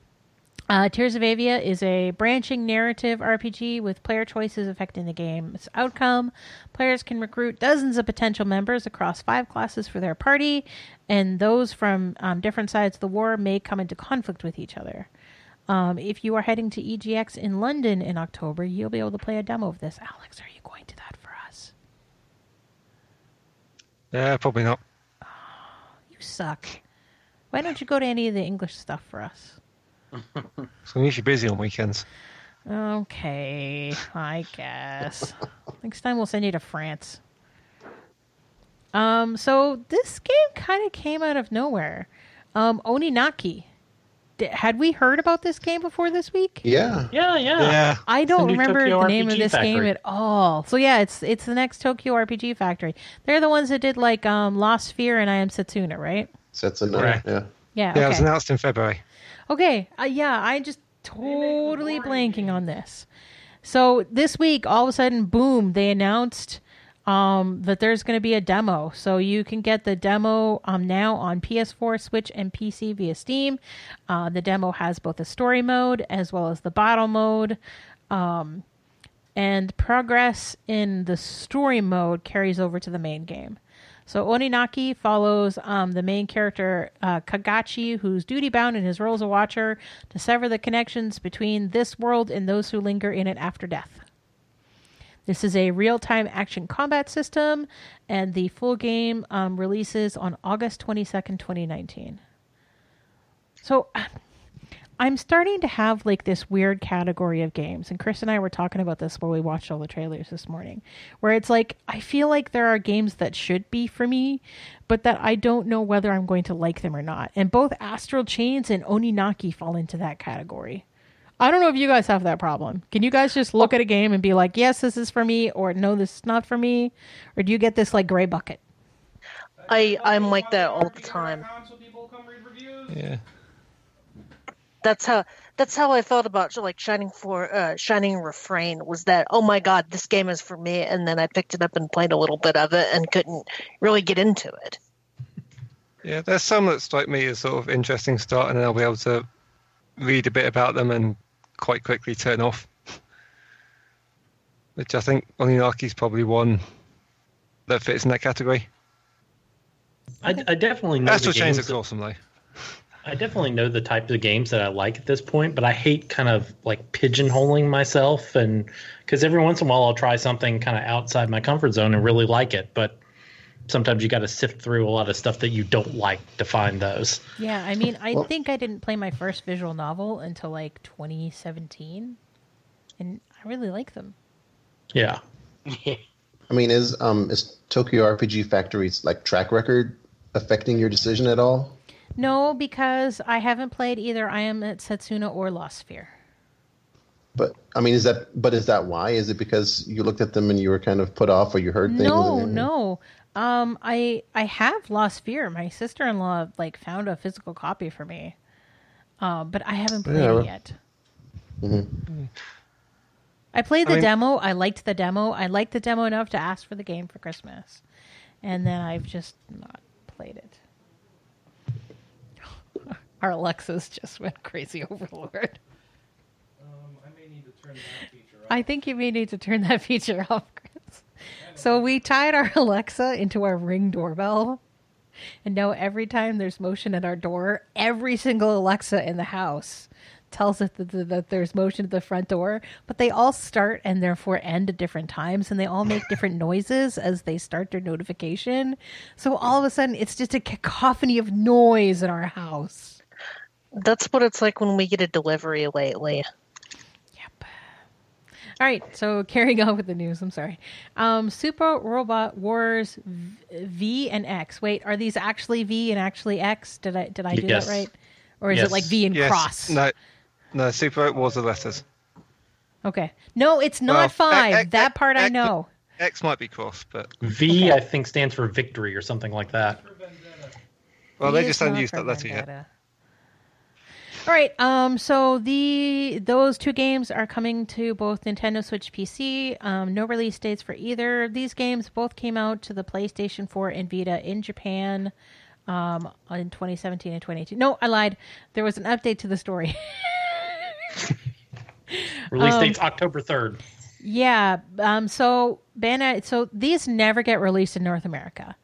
uh, Tears of Avia is a branching narrative RPG with player choices affecting the game's outcome. Players can recruit dozens of potential members across five classes for their party, and those from um, different sides of the war may come into conflict with each other. Um, if you are heading to EGX in London in October, you'll be able to play a demo of this. Alex, are you going to that for us? Yeah, probably not. You suck. Why don't you go to any of the English stuff for us? So I'm usually busy on weekends. Okay, I guess. Next time we'll send you to France. Um, so this game kind of came out of nowhere. Um, Oninaki. D- had we heard about this game before this week? Yeah. Yeah, yeah. Yeah. I don't new remember Tokyo the name of RPG this game at all. So yeah, it's it's the next Tokyo RPG Factory. They're the ones that did like um, Lost Sphear and I Am Setsuna, right? Sets a note. Correct. Yeah. Yeah. Yeah, it was announced in February. Okay, uh, yeah, I just totally blanking on this. So this week, all of a sudden, boom, they announced um, that there's going to be a demo. So you can get the demo um, now on PS4, Switch, and PC via Steam. Uh, the demo has both a story mode as well as the battle mode. Um, and progress in the story mode carries over to the main game. So Oninaki follows um, the main character uh, Kagachi, who's duty bound in his role as a watcher to sever the connections between this world and those who linger in it after death. This is a real time action combat system, and the full game um, releases on August 22nd, 2019. So I'm starting to have like this weird category of games, and Chris and I were talking about this while we watched all the trailers this morning, where it's like I feel like there are games that should be for me, but that I don't know whether I'm going to like them or not. And both Astral Chains and Oninaki fall into that category. I don't know if you guys have that problem. Can you guys just look oh. at a game and be like, "Yes, this is for me," or "No, this is not for me," or do you get this like gray bucket? I I'm like that all the time. Yeah. That's how that's how I felt about like Shining for uh, Shining Refrain was that oh my god this game is for me and then I picked it up and played a little bit of it and couldn't really get into it. Yeah, there's some that strike me as sort of interesting start, and then I'll be able to read a bit about them and quite quickly turn off. Which I think Oninaki's probably one that fits in that category. I, I definitely know Astral the Chains games looks awesome though. I definitely know the type of games that I like at this point, but I hate kind of like pigeonholing myself, and because every once in a while I'll try something kind of outside my comfort zone and really like it, but sometimes you got to sift through a lot of stuff that you don't like to find those. Yeah, I mean, I Well- think I didn't play my first visual novel until like 2017, and I really like them. Yeah, I mean, is um is Tokyo RPG Factory's like track record affecting your decision at all? No, because I haven't played either I Am at Setsuna or Lost Sphear. But I mean, is that but is that why? Is it because you looked at them and you were kind of put off, or you heard things? No, no. Um, I I have Lost Sphear. My sister in law like found a physical copy for me, uh, but I haven't played Yeah. it yet. I played I the mean- demo. I liked the demo. I liked the demo enough to ask for the game for Christmas, and then I've just not played it. Our Alexas just went crazy overlord. I think you may need to turn that feature off, Chris. So we tied our Alexa into our ring doorbell. And now every time there's motion at our door, every single Alexa in the house tells it that, that, that there's motion at the front door, but they all start and therefore end at different times and they all make different noises as they start their notification. So all of a sudden it's just a cacophony of noise in our house. That's what it's like when we get a delivery lately. Yep. All right, so carrying on with the news. I'm sorry. Um, Super Robot Wars v, v and X. Wait, are these actually V and actually X? Did I did I do Yes. that right? Or is Yes. it like V and Yes. cross? No, no. Super Robot Wars the letters. Okay. No, it's not Well, five. X- that X- part I X- know. X might be cross, but V I think stands for victory or something like that. well, V they just haven't used that letter yet. All right. Um. So the those two games are coming to both Nintendo Switch PC. Um. No release dates for either of these games. Both came out to the PlayStation 4 and Vita in Japan. Um. In 2017 and 2018. No, I lied. There was an update to the story. Release Um, date's October third. Yeah. Um. So Bandai. So these never get released in North America.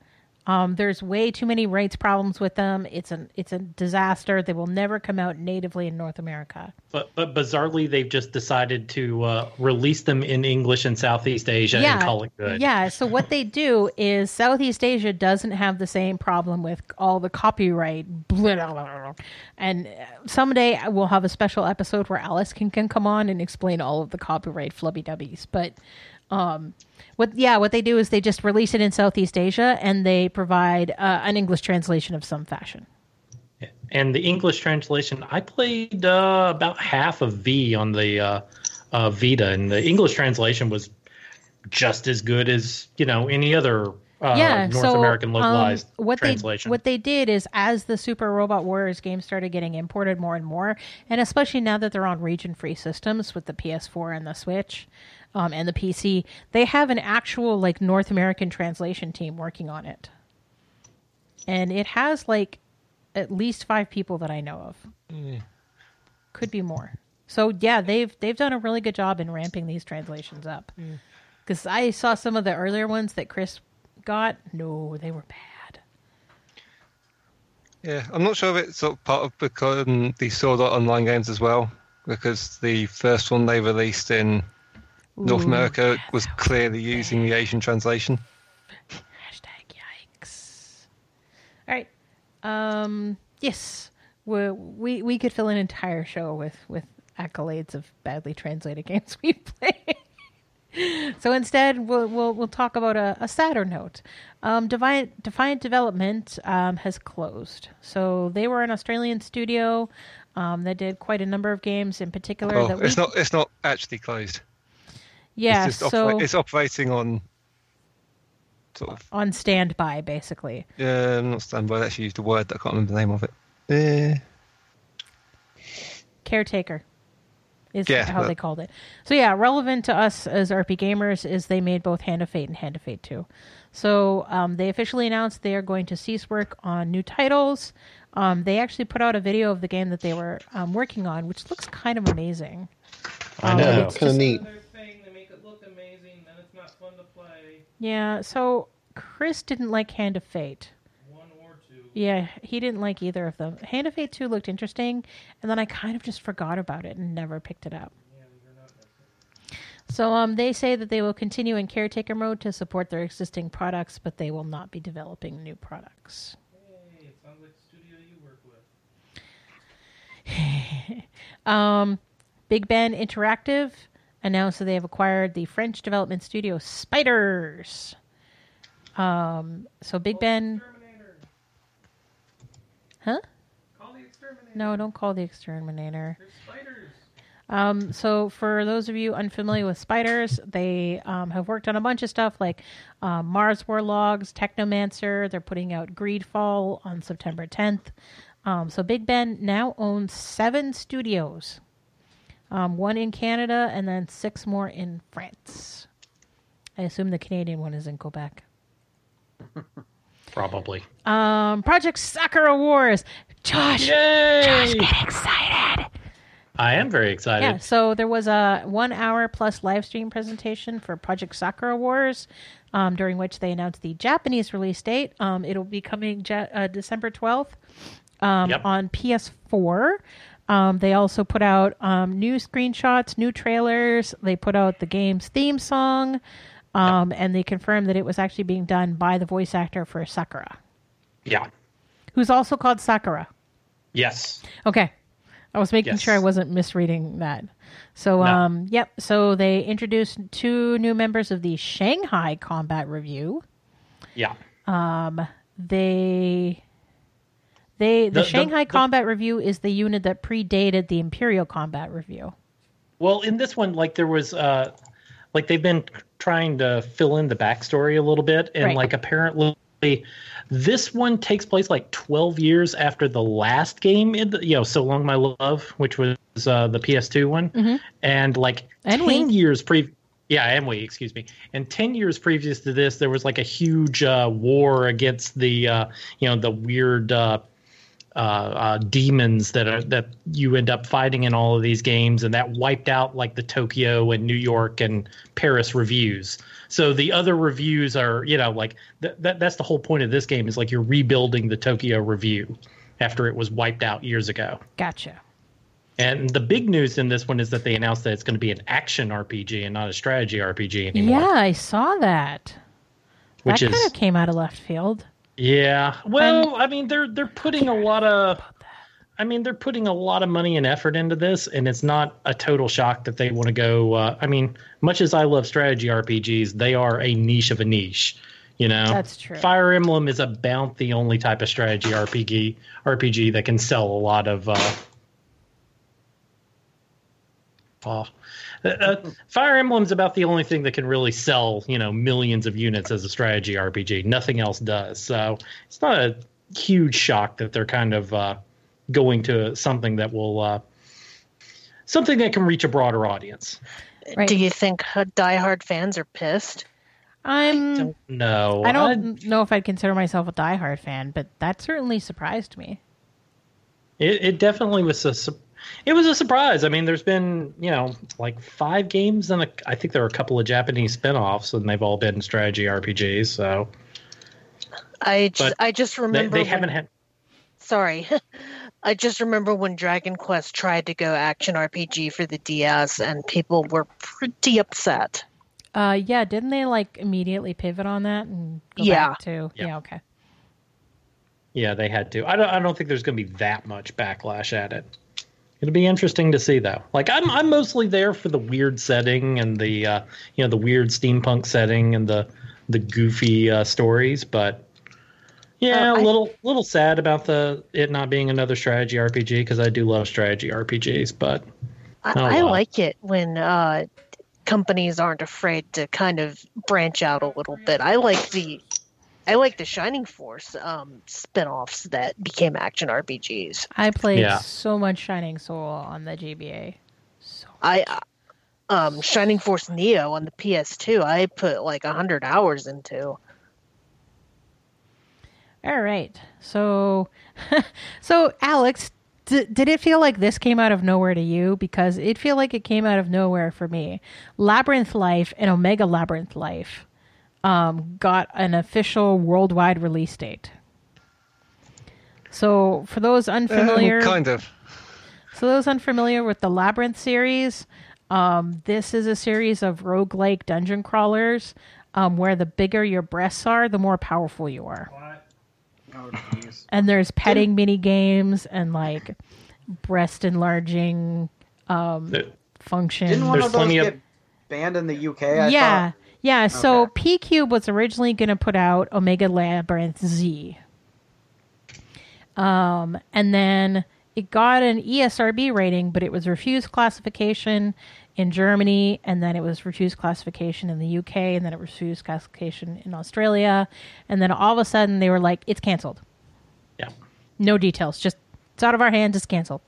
Um, there's way too many rights problems with them. It's an it's a disaster. They will never come out natively in North America. But but bizarrely, they've just decided to uh, release them in English in Southeast Asia and call it good. Yeah. So what they do is Southeast Asia doesn't have the same problem with all the copyright. Blah, blah, blah, and someday we'll have a special episode where Alice can, can come on and explain all of the copyright flubby dubbies. But um, what yeah, what they do is they just release it in Southeast Asia and they provide uh, an English translation of some fashion. And the English translation, I played uh, about half of V on the uh, uh, Vita, and the English translation was just as good as you know any other uh, yeah, North so, American localized um, what translation. They, what they did is, as the Super Robot Warriors games started getting imported more and more, and especially now that they're on region-free systems with the PS4 and the Switch um, and the PC, they have an actual like North American translation team working on it, and it has like at least five people that I know of. Could be more. So yeah, they've they've done a really good job in ramping these translations up. Because I saw some of the earlier ones that Chris got. No, they were bad. Yeah, I'm not sure if it's sort of part of because um, the Sword Art Online games as well, because the first one they released in North Ooh, America was clearly using the Asian translation. Hashtag yikes. All right. Um. Yes. We we we could fill an entire show with with accolades of badly translated games we play. so instead, we'll we'll we'll talk about a, a sadder note. Um, Defiant Defiant Development um, has closed. So they were an Australian studio um, that did quite a number of games, in particular. Well, that we, it's not it's not actually closed. Yeah. it's just so opera- it's operating on sort of on standby, basically. yeah, not standby. I actually used a word that I can't remember the name of it. Eh, caretaker is Yeah, how that- they called it. So yeah, relevant to us as RP gamers is they made both Hand of Fate and Hand of Fate 2. So um, they officially announced they are going to cease work on new titles. Um, they actually put out a video of the game that they were um, working on, which looks kind of amazing. I Um, know. Yeah, it's kind of neat. They make it look amazing, then it's not fun to play. Yeah, so Chris didn't like Hand of Fate. One or two. Yeah, he didn't like either of them. Hand of Fate 2 looked interesting, and then I kind of just forgot about it and never picked it up. Yeah, So um, they say that they will continue in caretaker mode to support their existing products, but they will not be developing new products. Hey, it sounds like the studio you work with. Um, Big Ben Interactive announced that they have acquired the French development studio Spiders. Um, so Big Ben, huh? Call the exterminator. No, don't call the exterminator. Um, so for those of you unfamiliar with spiders, they um, have worked on a bunch of stuff like um, Mars Warlogs, Technomancer. They're putting out Greedfall on September 10th. Um, so Big Ben now owns seven studios, um, one in Canada and then six more in France. I assume the Canadian one is in Quebec. Probably. Um, Project Sakura Wars. Josh, Yay! Josh, get excited. I am very excited. Yeah, so there was a one hour plus live stream presentation for Project Sakura Wars, um, during which they announced the Japanese release date. Um, it'll be coming ja- uh, December 12th um, Yep. on PS4. Um, they also put out um, new screenshots, new trailers. They put out the game's theme song, um, and they confirmed that it was actually being done by the voice actor for Sakura, Yeah. who's also called Sakura. Yes. Okay. I was making Yes. sure I wasn't misreading that. So, No. um, yep. So they introduced two new members of the Shanghai Combat Revue. Yeah. Um, They, they, the, The- Shanghai the- Combat Revue is the unit that predated the Imperial Combat Revue. Well, in this one, like there was, uh, like they've been trying to fill in the backstory a little bit, and Right. like apparently, this one takes place like 12 years after the last game. In the, you know, so long my love, which was uh, the PS2 one, and like And 10 Wii. years pre. Yeah, and we, excuse me. And 10 years previous to this, there was like a huge uh, war against the, uh, you know, the weird uh, uh, demons that are that you end up fighting in all of these games, and that wiped out like the Tokyo and New York and Paris revues. So the other revues are, you know, like th- that. That's the whole point of this game is like you're rebuilding the Tokyo revue after it was wiped out years ago. Gotcha. And the big news in this one is that they announced that it's going to be an action RPG and not a strategy RPG anymore. Yeah, I saw that. which that is kind of came out of left field. Yeah. Well, I mean, they're they're putting a lot of. I mean, they're putting a lot of money and effort into this, and it's not a total shock that they want to go. Uh, I mean, much as I love strategy RPGs, they are a niche of a niche. You know, That's true. Fire Emblem is about the only type of strategy RPG RPG that can sell a lot of. Uh, oh, uh, uh, Fire Emblem's about the only thing that can really sell, you know, millions of units as a strategy RPG. Nothing else does. So it's not a huge shock that they're kind of uh, going to something that will uh, something that can reach a broader audience. Right. Do you think diehard fans are pissed? I'm. No, I don't know if I'd consider myself a diehard fan, but that certainly surprised me. It, it definitely was a. su- It was a surprise. I mean, there's been you know like five games, and a, I think there are a couple of Japanese spin-offs, and they've all been strategy RPGs. So I just, I just they, remember. they when- haven't had. Sorry. I just remember when Dragon Quest tried to go action RPG for the DS, and people were pretty upset. Uh, yeah, didn't they like immediately pivot on that and go Yeah. back to? Yeah. Yeah. Okay. Yeah, they had to. I don't. I don't think there's going to be that much backlash at it. It'll be interesting to see, though. Like I'm, I'm mostly there for the weird setting and the, uh, you know, the weird steampunk setting and the, the goofy uh, stories. But yeah, Uh, a I- little, little sad about the it not being another strategy RPG because I do love strategy RPGs. But I, Oh, I like it when uh, companies aren't afraid to kind of branch out a little bit. I like the I like the Shining Force um, spin-offs that became action RPGs. I played Yeah. so much Shining Soul on the GBA. So I um, Shining Force Neo on the PS2. I put like a hundred hours into. all right. So, so Alex, d- did it feel like this came out of nowhere to you? Because it feel like it came out of nowhere for me. Labyrinth Life and Omega Labyrinth Life um, got an official worldwide release date. So, for those unfamiliar, Um, kind of. So those unfamiliar with the Labyrinth series, um, this is a series of roguelike dungeon crawlers um, where the bigger your breasts are, the more powerful you are. Oh. And there's petting mini games and like breast enlarging there- functions. Didn't one There's of those plenty of- get banned in the UK? I yeah. thought? Yeah, so Okay. PQube was originally going to put out Omega Labyrinth Z. Um, and then it got an ESRB rating, but it was refused classification in Germany, and then it was refused classification in the UK, and then it refused classification in Australia, and then all of a sudden they were like, "It's canceled. yeah, No details. Just it's out of our hands. It's canceled."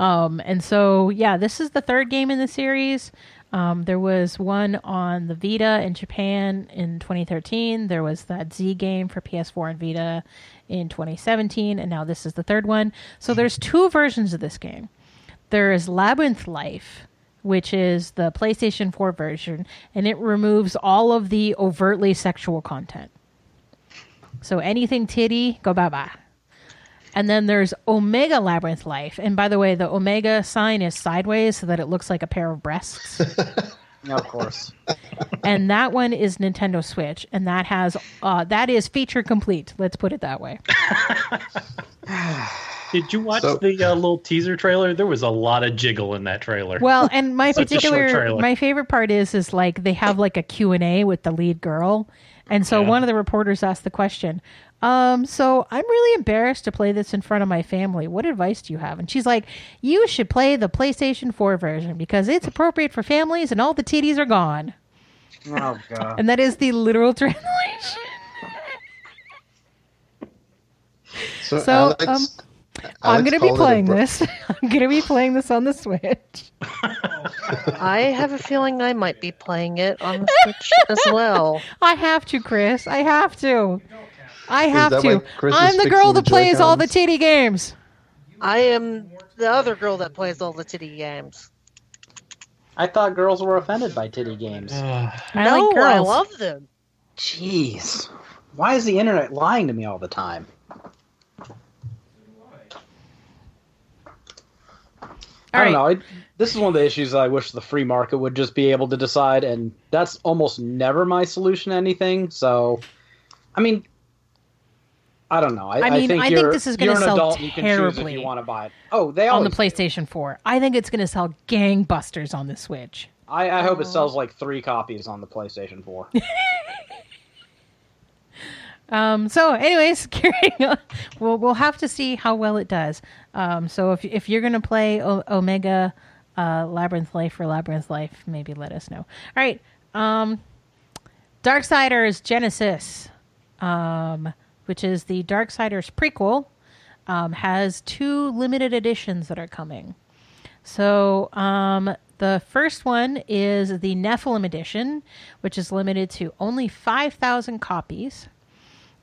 Um, and so yeah, this is the third game in the series. Um, there was one on the Vita in Japan in 2013. There was that Z game for PS4 and Vita in 2017, and now this is the third one. So there's two versions of this game. There is Labyrinth Life, which is the PlayStation 4 version, and it removes all of the overtly sexual content. So anything titty, go bye bye. And then there's Omega Labyrinth Life. And by the way, the Omega sign is sideways so that it looks like a pair of breasts. Yeah, of course. and that one is Nintendo Switch. And that has uh, that is feature complete. Let's put it that way. Did you watch So- the uh, little teaser trailer? There was a lot of jiggle in that trailer. Well, and my Such a short particular my favorite part is is like they have like a Q&A with the lead girl. And so Yeah. one of the reporters asked the question, um, so I'm really embarrassed to play this in front of my family. What advice do you have? And she's like, you should play the PlayStation 4 version because it's appropriate for families and all the titties are gone. Oh god. And that is the literal translation. So, So, Alex, um, I'm going to be called it a playing bro- this. I'm going to be playing this on the Switch. I have a feeling I might be playing it on the Switch as well. I have to, Chris. I have to. I have to. I'm the girl that plays all the Joy-Cons? Games. I am the other girl that plays all the titty games. I thought girls were offended by titty games. Uh, I no, like girls. I love them. Jeez. Why is the internet lying to me all the time? I don't know. I, this is one of the issues I wish the free market would just be able to decide, and that's almost never my solution to anything. So, I mean, I don't know. I, I mean, think I think this is you're an sell adult. and You terribly you want to buy it. Oh, they on the PlayStation 4. I think it's going to sell gangbusters on the Switch. I, I hope it sells like three copies on the PlayStation 4. Um, so, anyways, carrying on, we'll we'll have to see how well it does. Um, so, if if you're gonna play o- Omega uh, Labyrinth Life or Labyrinth Life, maybe let us know. All right, um, Darksiders Genesis, um, which is the Darksiders prequel, um, has two limited editions that are coming. So, um, the first one is the Nephilim edition, which is limited to only 5,000 copies.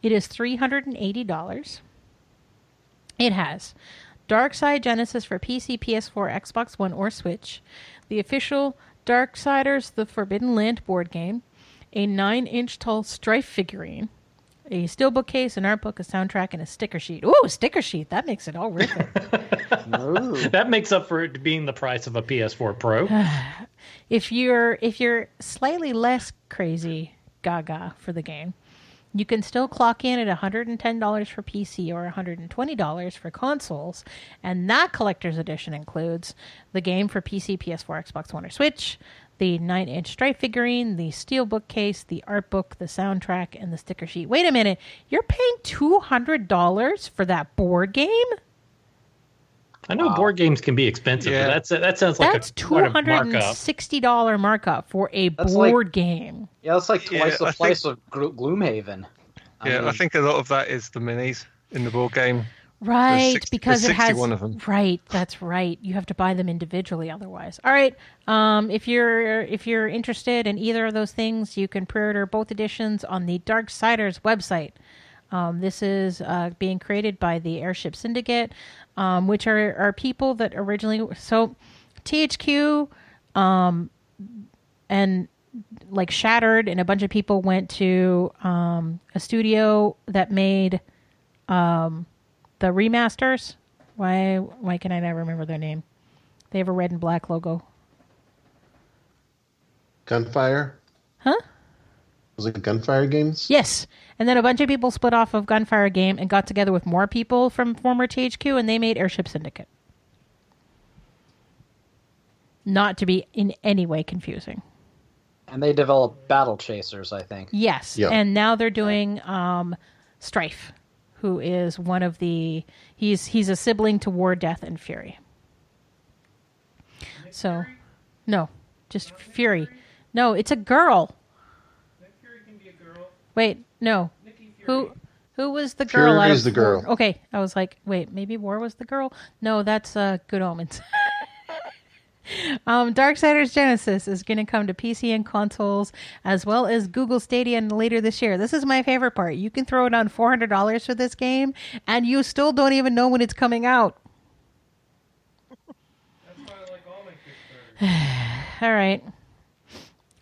It is $380. It has Darksiders Genesis for PC, PS4, Xbox One, or Switch, the official Darksiders The Forbidden Land board game, a 9 inch tall strife figurine, a steelbook case, an art book, a soundtrack, and a sticker sheet. Ooh, a sticker sheet. That makes it all worth it. That makes up for it being the price of a PS4 Pro. if you're if you're slightly less crazy gaga for the game you can still clock in at $110 for pc or $120 for consoles and that collector's edition includes the game for pc ps4 xbox one or switch the 9-inch Strife figurine the steel bookcase, the art book the soundtrack and the sticker sheet wait a minute you're paying $200 for that board game I know Wow. board games can be expensive, Yeah. but that's that sounds like that's a quite a markup. $260 markup for a That's like- board game Yeah, that's like Yeah, twice I the think- price of Gloomhaven. I yeah, I think a lot of that is the minis in the board game. Right, six- because it has 61 of them. right. That's right. You have to buy them individually, otherwise. All right. Um, if you're if you're interested in either of those things, you can pre-order both editions on the Darksiders website. Um, this is uh, being created by the Airship Syndicate, um, which are are people that originally so THQ um, and like Shattered and a bunch of people went to um, a studio that made um, the remasters. Why why can I never remember their name? They have a red and black logo. Gunfire? Huh? Was it Gunfire Games? Yes. And then a bunch of people split off of Gunfire Game and got together with more people from former THQ and they made Airship Syndicate. Not to be in any way confusing. and they developed Battle Chasers, I think. Yes. Yeah. And now they're doing um, Strife, who is one of the he's he's a sibling to War, Death, and Fury. So no, just Fury. No, it's a girl. Fury can be a girl. Wait, no. Who who was the girl? Fury out is of the girl. War? Okay, I was like, wait, maybe War was the girl. No, that's uh, Good Omens. Um, Darksiders Genesis is going to come to PC and consoles as well as Google Stadia later this year. This is my favorite part. You can throw down four hundred dollars for this game, and you still don't even know when it's coming out. All right.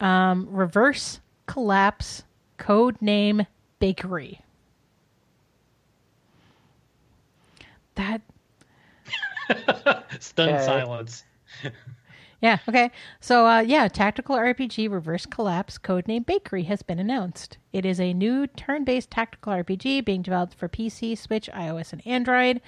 Um, Reverse Collapse Code Name Bakery. That Stunned Okay. silence. Yeah, okay. So, uh, yeah, Tactical RPG Reverse Collapse Codename Bakery has been announced. It is a new turn based tactical RPG being developed for PC, Switch, iOS, and Android.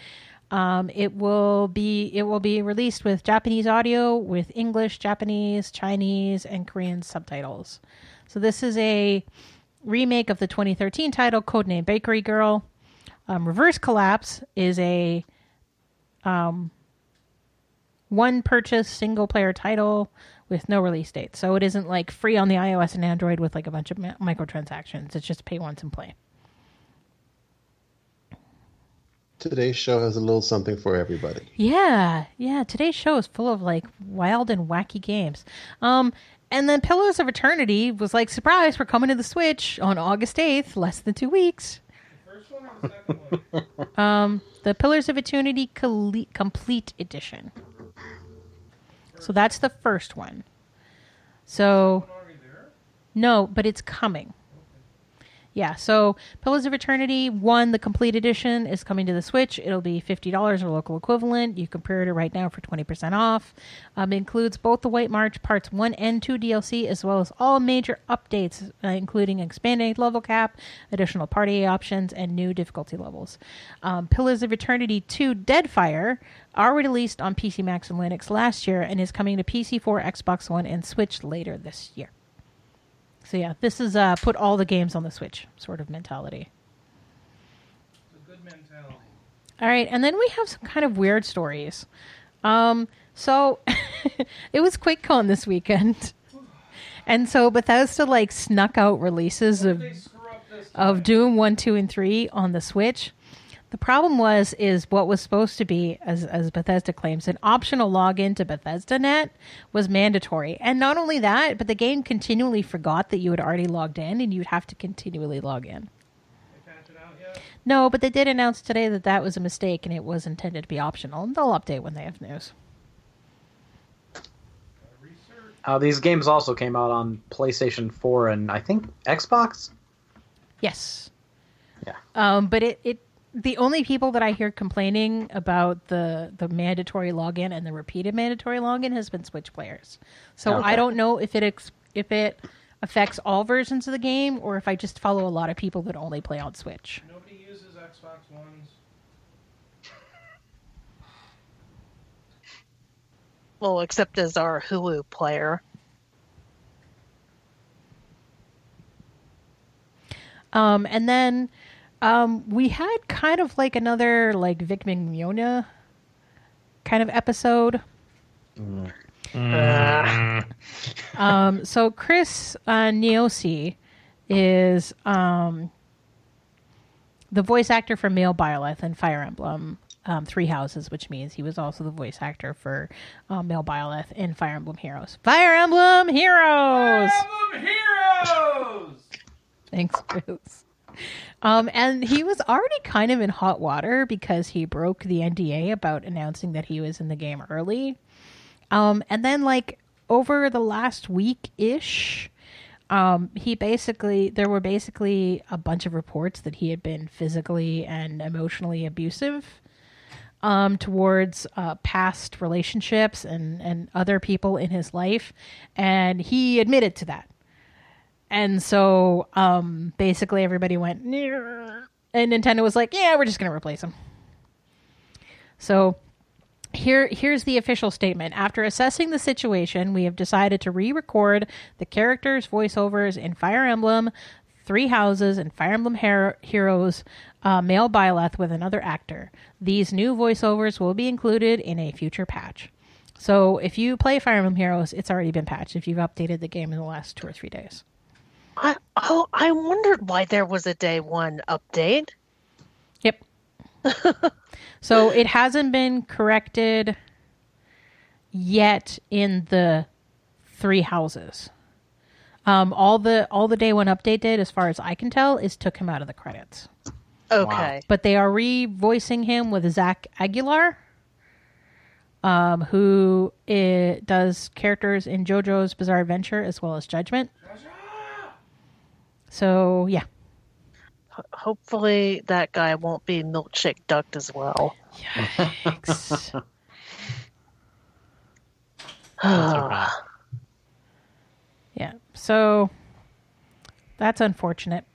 Um, it will be it will be released with Japanese audio, with English, Japanese, Chinese, and Korean subtitles. So this is a remake of the 2013 title Codename Bakery Girl. Um, Reverse Collapse is a one purchase single player title with no release date. So it isn't like free on the iOS and Android with like a bunch of mi- microtransactions. It's just pay once and play. Today's show has a little something for everybody. Yeah, yeah. Today's show is full of like wild and wacky games. Um, and then Pillars of Eternity was like, surprise, we're coming to the Switch on August 8th, less than two weeks. Um, the Pillars of Eternity Cole- Complete Edition. So that's the first one. So no, but it's coming. Yeah, so Pillars of Eternity 1, the complete edition, is coming to the Switch. It'll be $50 or local equivalent. You can pre-order right now for 20% off. Um, includes both the White March Parts 1 and 2 DLC, as well as all major updates, uh, including expanded level cap, additional party options, and new difficulty levels. Um, Pillars of Eternity 2 Deadfire are released on PC Max and Linux last year and is coming to PS4, Xbox One, and Switch later this year. So yeah, this is uh, put all the games on the Switch sort of mentality. A good mentality. All right, and then we have some kind of weird stories. Um, so it was QuakeCon this weekend, and so Bethesda like snuck out releases of of Doom one, two, and three on the Switch. The problem was is what was supposed to be, as as Bethesda claims, an optional login to Bethesda Net was mandatory. And not only that, but the game continually forgot that you had already logged in, and you'd have to continually log in. No, but they did announce today that that was a mistake and it was intended to be optional. And they'll update when they have news. Uh, these games also came out on PlayStation 4 and I think Xbox. Yes. Yeah. Um, but it, it the only people that I hear complaining about the the mandatory login and the repeated mandatory login has been Switch players. So Okay. I don't know if it ex- if it affects all versions of the game or if I just follow a lot of people that only play on Switch. Nobody uses Xbox Ones. Well, except as our Hulu player. Um, and then um, we had kind of like another like Vic Mignogna kind of episode. Um, so Chris uh, Niosi is um, the voice actor for Male Byleth and Fire Emblem um, Three Houses, which means he was also the voice actor for um, Male Byleth in Fire Emblem Heroes. Fire Emblem Heroes. Emblem Heroes! Thanks, Bruce. Um, and he was already kind of in hot water because he broke the NDA about announcing that he was in the game early. Um, and then, like, over the last week ish, um, he basically, there were basically a bunch of reports that he had been physically and emotionally abusive um, towards uh, past relationships and, and other people in his life. And he admitted to that. And so um, basically everybody went, and Nintendo was like, yeah, we're just going to replace them. So here here's the official statement. After assessing the situation, we have decided to re-record the characters' voiceovers in Fire Emblem, Three Houses, and Fire Emblem Hero- Heroes uh, Male Byleth with another actor. These new voiceovers will be included in a future patch. So if you play Fire Emblem Heroes, it's already been patched if you've updated the game in the last two or three days. I oh, I wondered why there was a day one update. Yep. so it hasn't been corrected yet in the three houses. Um, all the all the day one update did, as far as I can tell, is took him out of the credits. Okay. But they are re-voicing him with Zach Aguilar, um, who i does characters in JoJo's Bizarre Adventure as well as Judgment. So yeah, Hopefully that guy won't be milkshake ducked as well. Yikes. That's yeah. So that's unfortunate.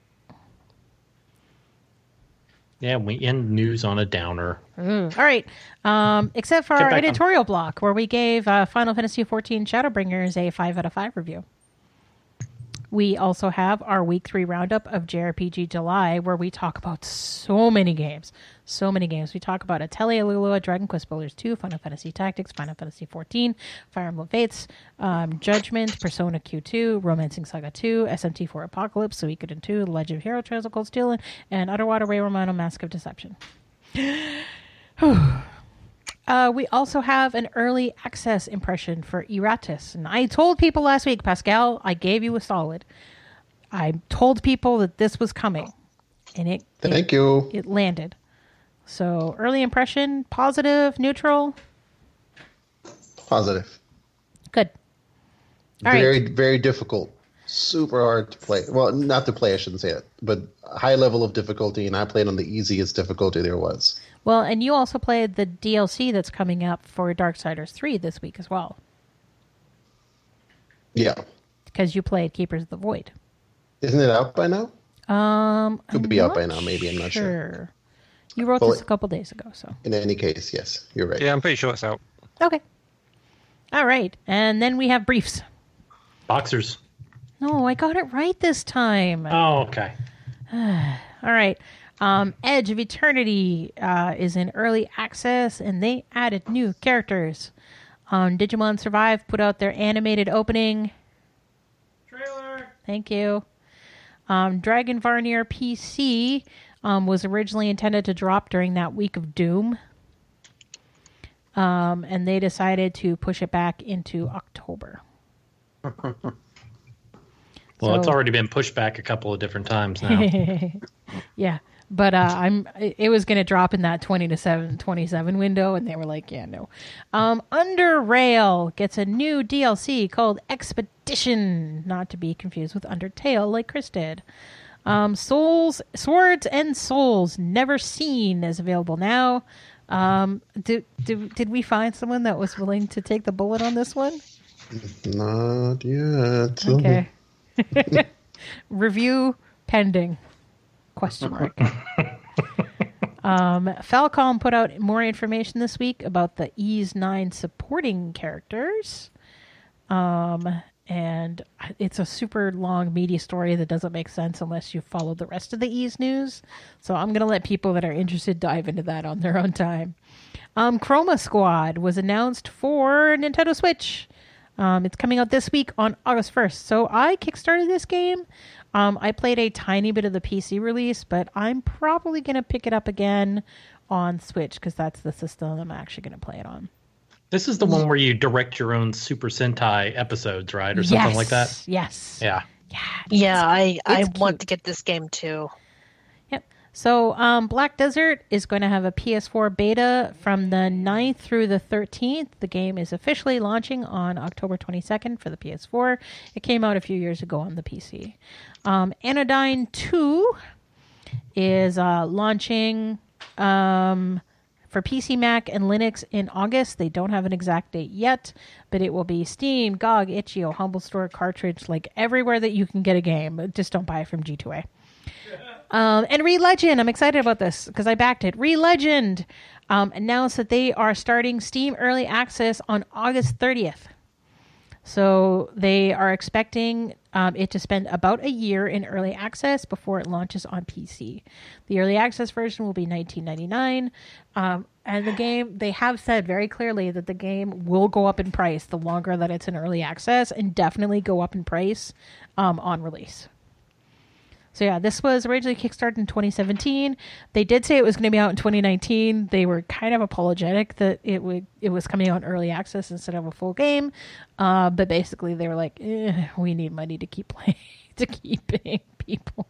Yeah, we end news on a downer. All right. Um, except for Get our back on- editorial block, where we gave uh, Final Fantasy XIV Shadowbringers a 5 out of 5 review. We also have our week three roundup of JRPG July, where we talk about so many games. So many games. We talk about Atelier Lulua, Dragon Quest Builders 2, Final Fantasy Tactics, Final Fantasy XIV, Fire Emblem Fates, um, Judgment, Persona Q2, Romancing Saga 2, SMT4 Apocalypse, Suikoden 2, Legend of Hero Trails of Cold Steel, and Underwater Ray Romano Mask of Deception. Uh, we also have an early access impression for Eratus. And I told people last week, Pascal, I gave you a solid. I told people that this was coming. and it Thank you. it landed. So early impression, positive, neutral, Positive. good. All right. very, very difficult. Super hard to play. Well, not to play, I shouldn't say it, but high level of difficulty, and I played on the easiest difficulty there was. Well, and you also played the DLC that's coming up for Darksiders 3 this week as well, Yeah. because you played Keepers of the Void. Isn't it out by now? Um, Could I'm be out not by now, maybe, I'm not sure. You wrote Well, this a couple days ago, so In any case, yes, you're right. Yeah, I'm pretty sure it's out. okay. All right, and then we have briefs. Boxers. No, I got it right this time. Oh, okay. All right. Um, Edge of Eternity uh, is in early access, and they added new characters. Um, Digimon Survive put out their animated opening. Trailer. Thank you. Um, Dragon Varnir PC um, was originally intended to drop during that week of Doom. Um, and they decided to push it back into October. Well, it's already been pushed back a couple of different times now. Yeah, but uh, I'm it was going to drop in that 20 to 7 27 window and they were like, yeah, no. Um Underrail gets a new DLC called Expedition, not to be confused with Undertale like Chris did. Um Souls Swords and Souls Never Seen is available now. Um did, did did we find someone that was willing to take the bullet on this one? Not yet. Okay. Review pending. Question mark. um, Falcom put out more information this week about the Ys 9 supporting characters. Um, and it's a super long media story that doesn't make sense unless you follow the rest of the Ys news. So I'm going to let people that are interested dive into that on their own time. Um, Chroma Squad was announced for Nintendo Switch. Um, it's coming out this week on August 1st. So I kickstarted this game. Um, I played a tiny bit of the PC release, but I'm probably going to pick it up again on Switch because that's the system I'm actually going to play it on. This is the one where you direct your own Super Sentai episodes, right? Or something like that? Yes. Yeah. Yeah. Yeah, I I It's want to get this game too. So um, Black Desert is going to have a PS4 beta from the 9th through the 13th. The game is officially launching on October 22nd for the PS4. It came out a few years ago on the PC. Um, Anodyne 2 is uh, launching um, for PC, Mac, and Linux in August. They don't have an exact date yet, but it will be Steam, GOG, itch.io, Humble Store, cartridge, like everywhere that you can get a game. Just don't buy it from G2A. Um, and Re:Legend, I'm excited about this because I backed it. Re:Legend um, announced that they are starting Steam Early Access on August 30th. So they are expecting um, it to spend about a year in early access before it launches on PC. The early access version will be 19.99, um, and the game they have said very clearly that the game will go up in price the longer that it's in early access, and definitely go up in price um, on release. So yeah, this was originally kickstarted in 2017. They did say it was going to be out in 2019. They were kind of apologetic that it would it was coming out in early access instead of a full game. Uh, but basically, they were like, eh, "We need money to keep playing to keep paying people."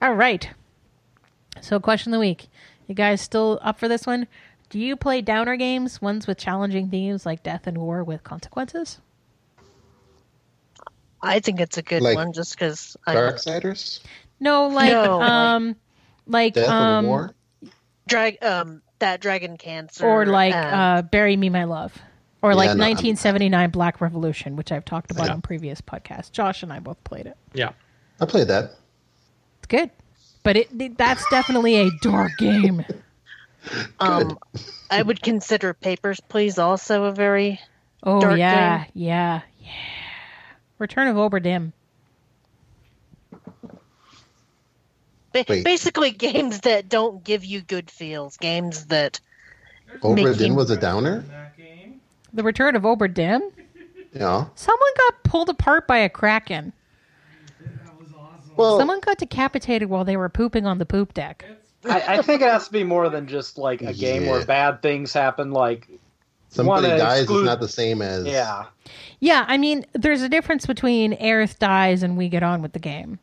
All right. So, question of the week: You guys still up for this one? Do you play downer games, ones with challenging themes like death and war with consequences? I think it's a good Like one just because I Darksiders? No, like No, um, like Death um, of War? drag um that dragon cancer or like um, uh, "Bury Me, My Love," or like Yeah, no, I'm- 1979 Black Revolution, which I've talked about Yeah. on previous podcasts. Josh and I both played it. Yeah. I played that. It's good, but it, it- that's definitely a dark game. um I would consider Papers, Please also a very Oh Dark yeah, game. yeah, yeah. Return of Obra Dinn. ba- Wait. basically games that don't give you good feels, games that Make Obra Dinn you- was a downer? The Return of Obra Dinn. Yeah. Someone got pulled apart by a kraken. Well, Someone got decapitated while they were pooping on the poop deck. I, I think it has to be more than just like a game where bad things happen. Like, somebody dies exclude- is not the same as. yeah, Yeah, I mean, there's a difference between Aerith dies and we get on with the game.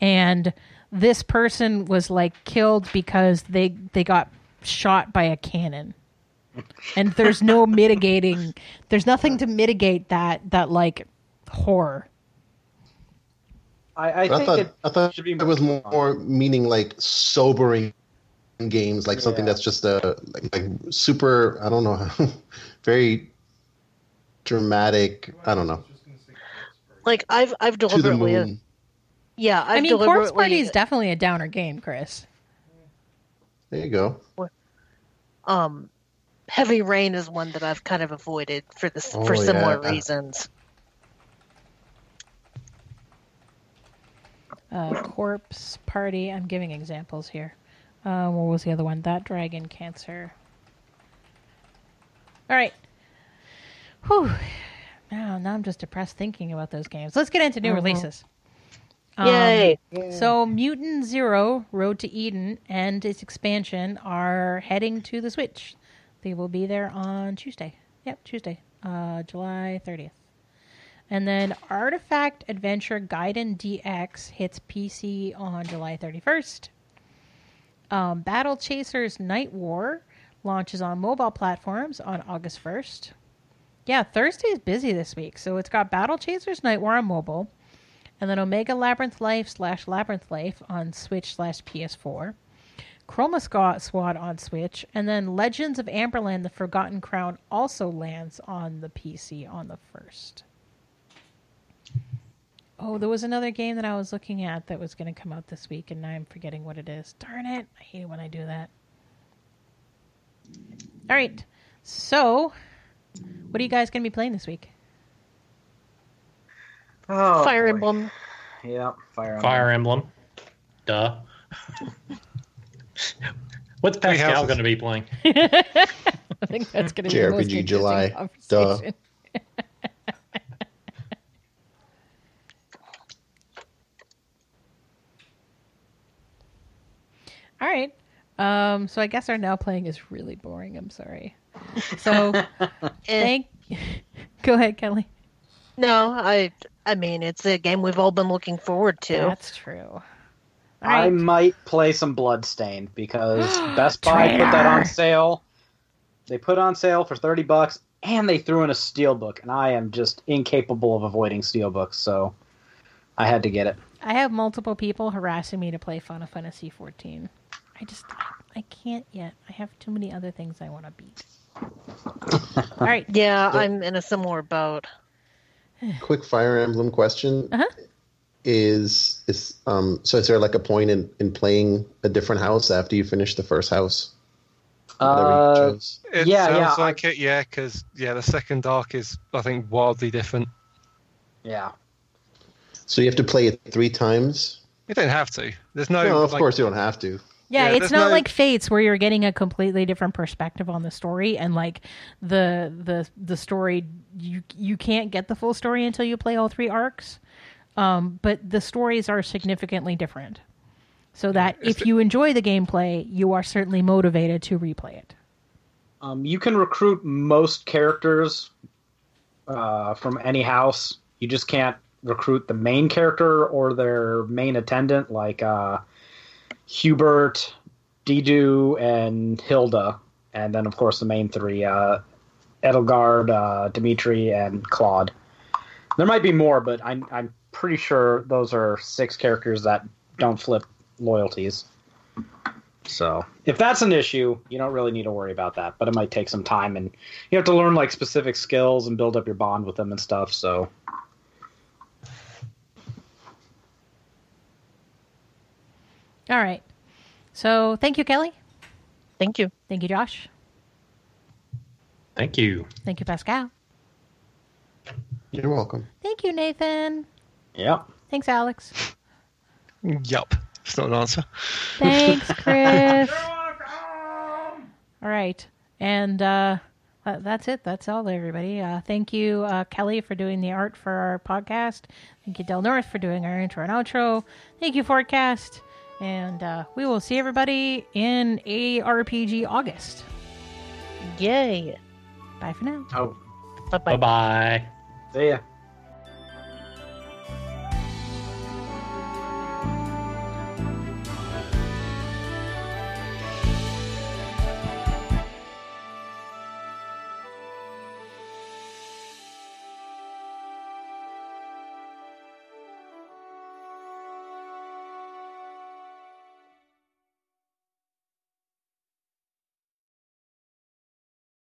And this person was like killed because they they got shot by a cannon. And there's no mitigating there's nothing to mitigate that that like horror. I, I I think thought it I thought should be it was more- more meaning like sobering games, like something Yeah. that's just a like, like super. I don't know, very dramatic. I don't know. Like I've I've deliberately yeah I've i mean, Corpse deliberately Party is definitely a downer game, Chris. There you go. um heavy rain is one that I've kind of avoided for this for Oh, similar yeah. reasons. Uh, Corpse Party. I'm giving examples here. Uh, what was the other one? That Dragon Cancer. All right. Whew. Now, now I'm just depressed thinking about those games. Let's get into new releases. Um, Yay! So, Mutant Zero, Road to Eden, and its expansion are heading to the Switch. They will be there on Tuesday. Yep, Tuesday, uh, July 30th. And then Artifact Adventure Gaiden DX hits PC on July 31st. Um, Battle Chasers Night War launches on mobile platforms on August 1st. Yeah, Thursday is busy this week. So it's got Battle Chasers Night War on mobile, and then Omega Labyrinth Life slash Labyrinth Life on Switch slash PS4. Chroma Squad on Switch, and then Legends of Amberland: The Forgotten Crown also lands on the PC on the first. Oh, there was another game that I was looking at that was going to come out this week, and now I'm forgetting what it is. Darn it! I hate it when I do that. All right, so what are you guys going to be playing this week? Oh, Fire boy. Emblem. Yeah, Fire Emblem. Fire Emblem. Duh. What's Pascal going to be playing? I think that's going to be the most JRPG interesting July. conversation. All right. Um, so I guess our now playing is really boring. I'm sorry. So Eh, thank. Go ahead, Kelly. no, I I mean it's a game we've all been looking forward to. That's true. All I might play some Bloodstained because Best Buy put that on sale. They put on sale for thirty bucks, and they threw in a steelbook, and I am just incapable of avoiding steelbooks, so I had to get it. I have multiple people harassing me to play Final Fantasy 14. I just I can't yet. I have too many other things I want to beat. All right. Yeah, I'm in a similar boat. Quick Fire Emblem question: Uh-huh. Is is um so is there like a point in in playing a different house after you finish the first house? Uh. It Yeah, sounds yeah, like it, yeah, because yeah, the second arc is I think wildly different. yeah, So you have to play it three times. You don't have to. There's no. No, of like- course you don't have to. Yeah, Yeah, it's there's not like Fates where you're getting a completely different perspective on the story and like the the the story you you can't get the full story until you play all three arcs. Um, but the stories are significantly different. So that if you enjoy the gameplay, you are certainly motivated to replay it. um, you can recruit most characters uh, from any house. You just can't recruit the main character or their main attendant, like uh, Hubert, Dedue, and Hilda, and then of course the main three: uh, Edelgard, uh, Dimitri, and Claude. There might be more, but I'm I'm pretty sure those are six characters that don't flip loyalties. So if that's an issue, you don't really need to worry about that. But it might take some time, and you have to learn like specific skills and build up your bond with them and stuff. So All right. So thank you, Kelly. Thank you. Thank you, Josh. Thank you. Thank you, Pascal. You're welcome. Thank you, Nathan. yeah, Thanks, Alex. Yup. It's not an answer. Thanks, Chris. all right. And uh, that's it. That's all, everybody. Uh, thank you, uh, Kelly, for doing the art for our podcast. Thank you, Del North, for doing our intro and outro. Thank you, Forecast. And uh, we will see everybody in ARPG August. Yay. Bye for now. oh, Bye bye. Bye bye. see ya.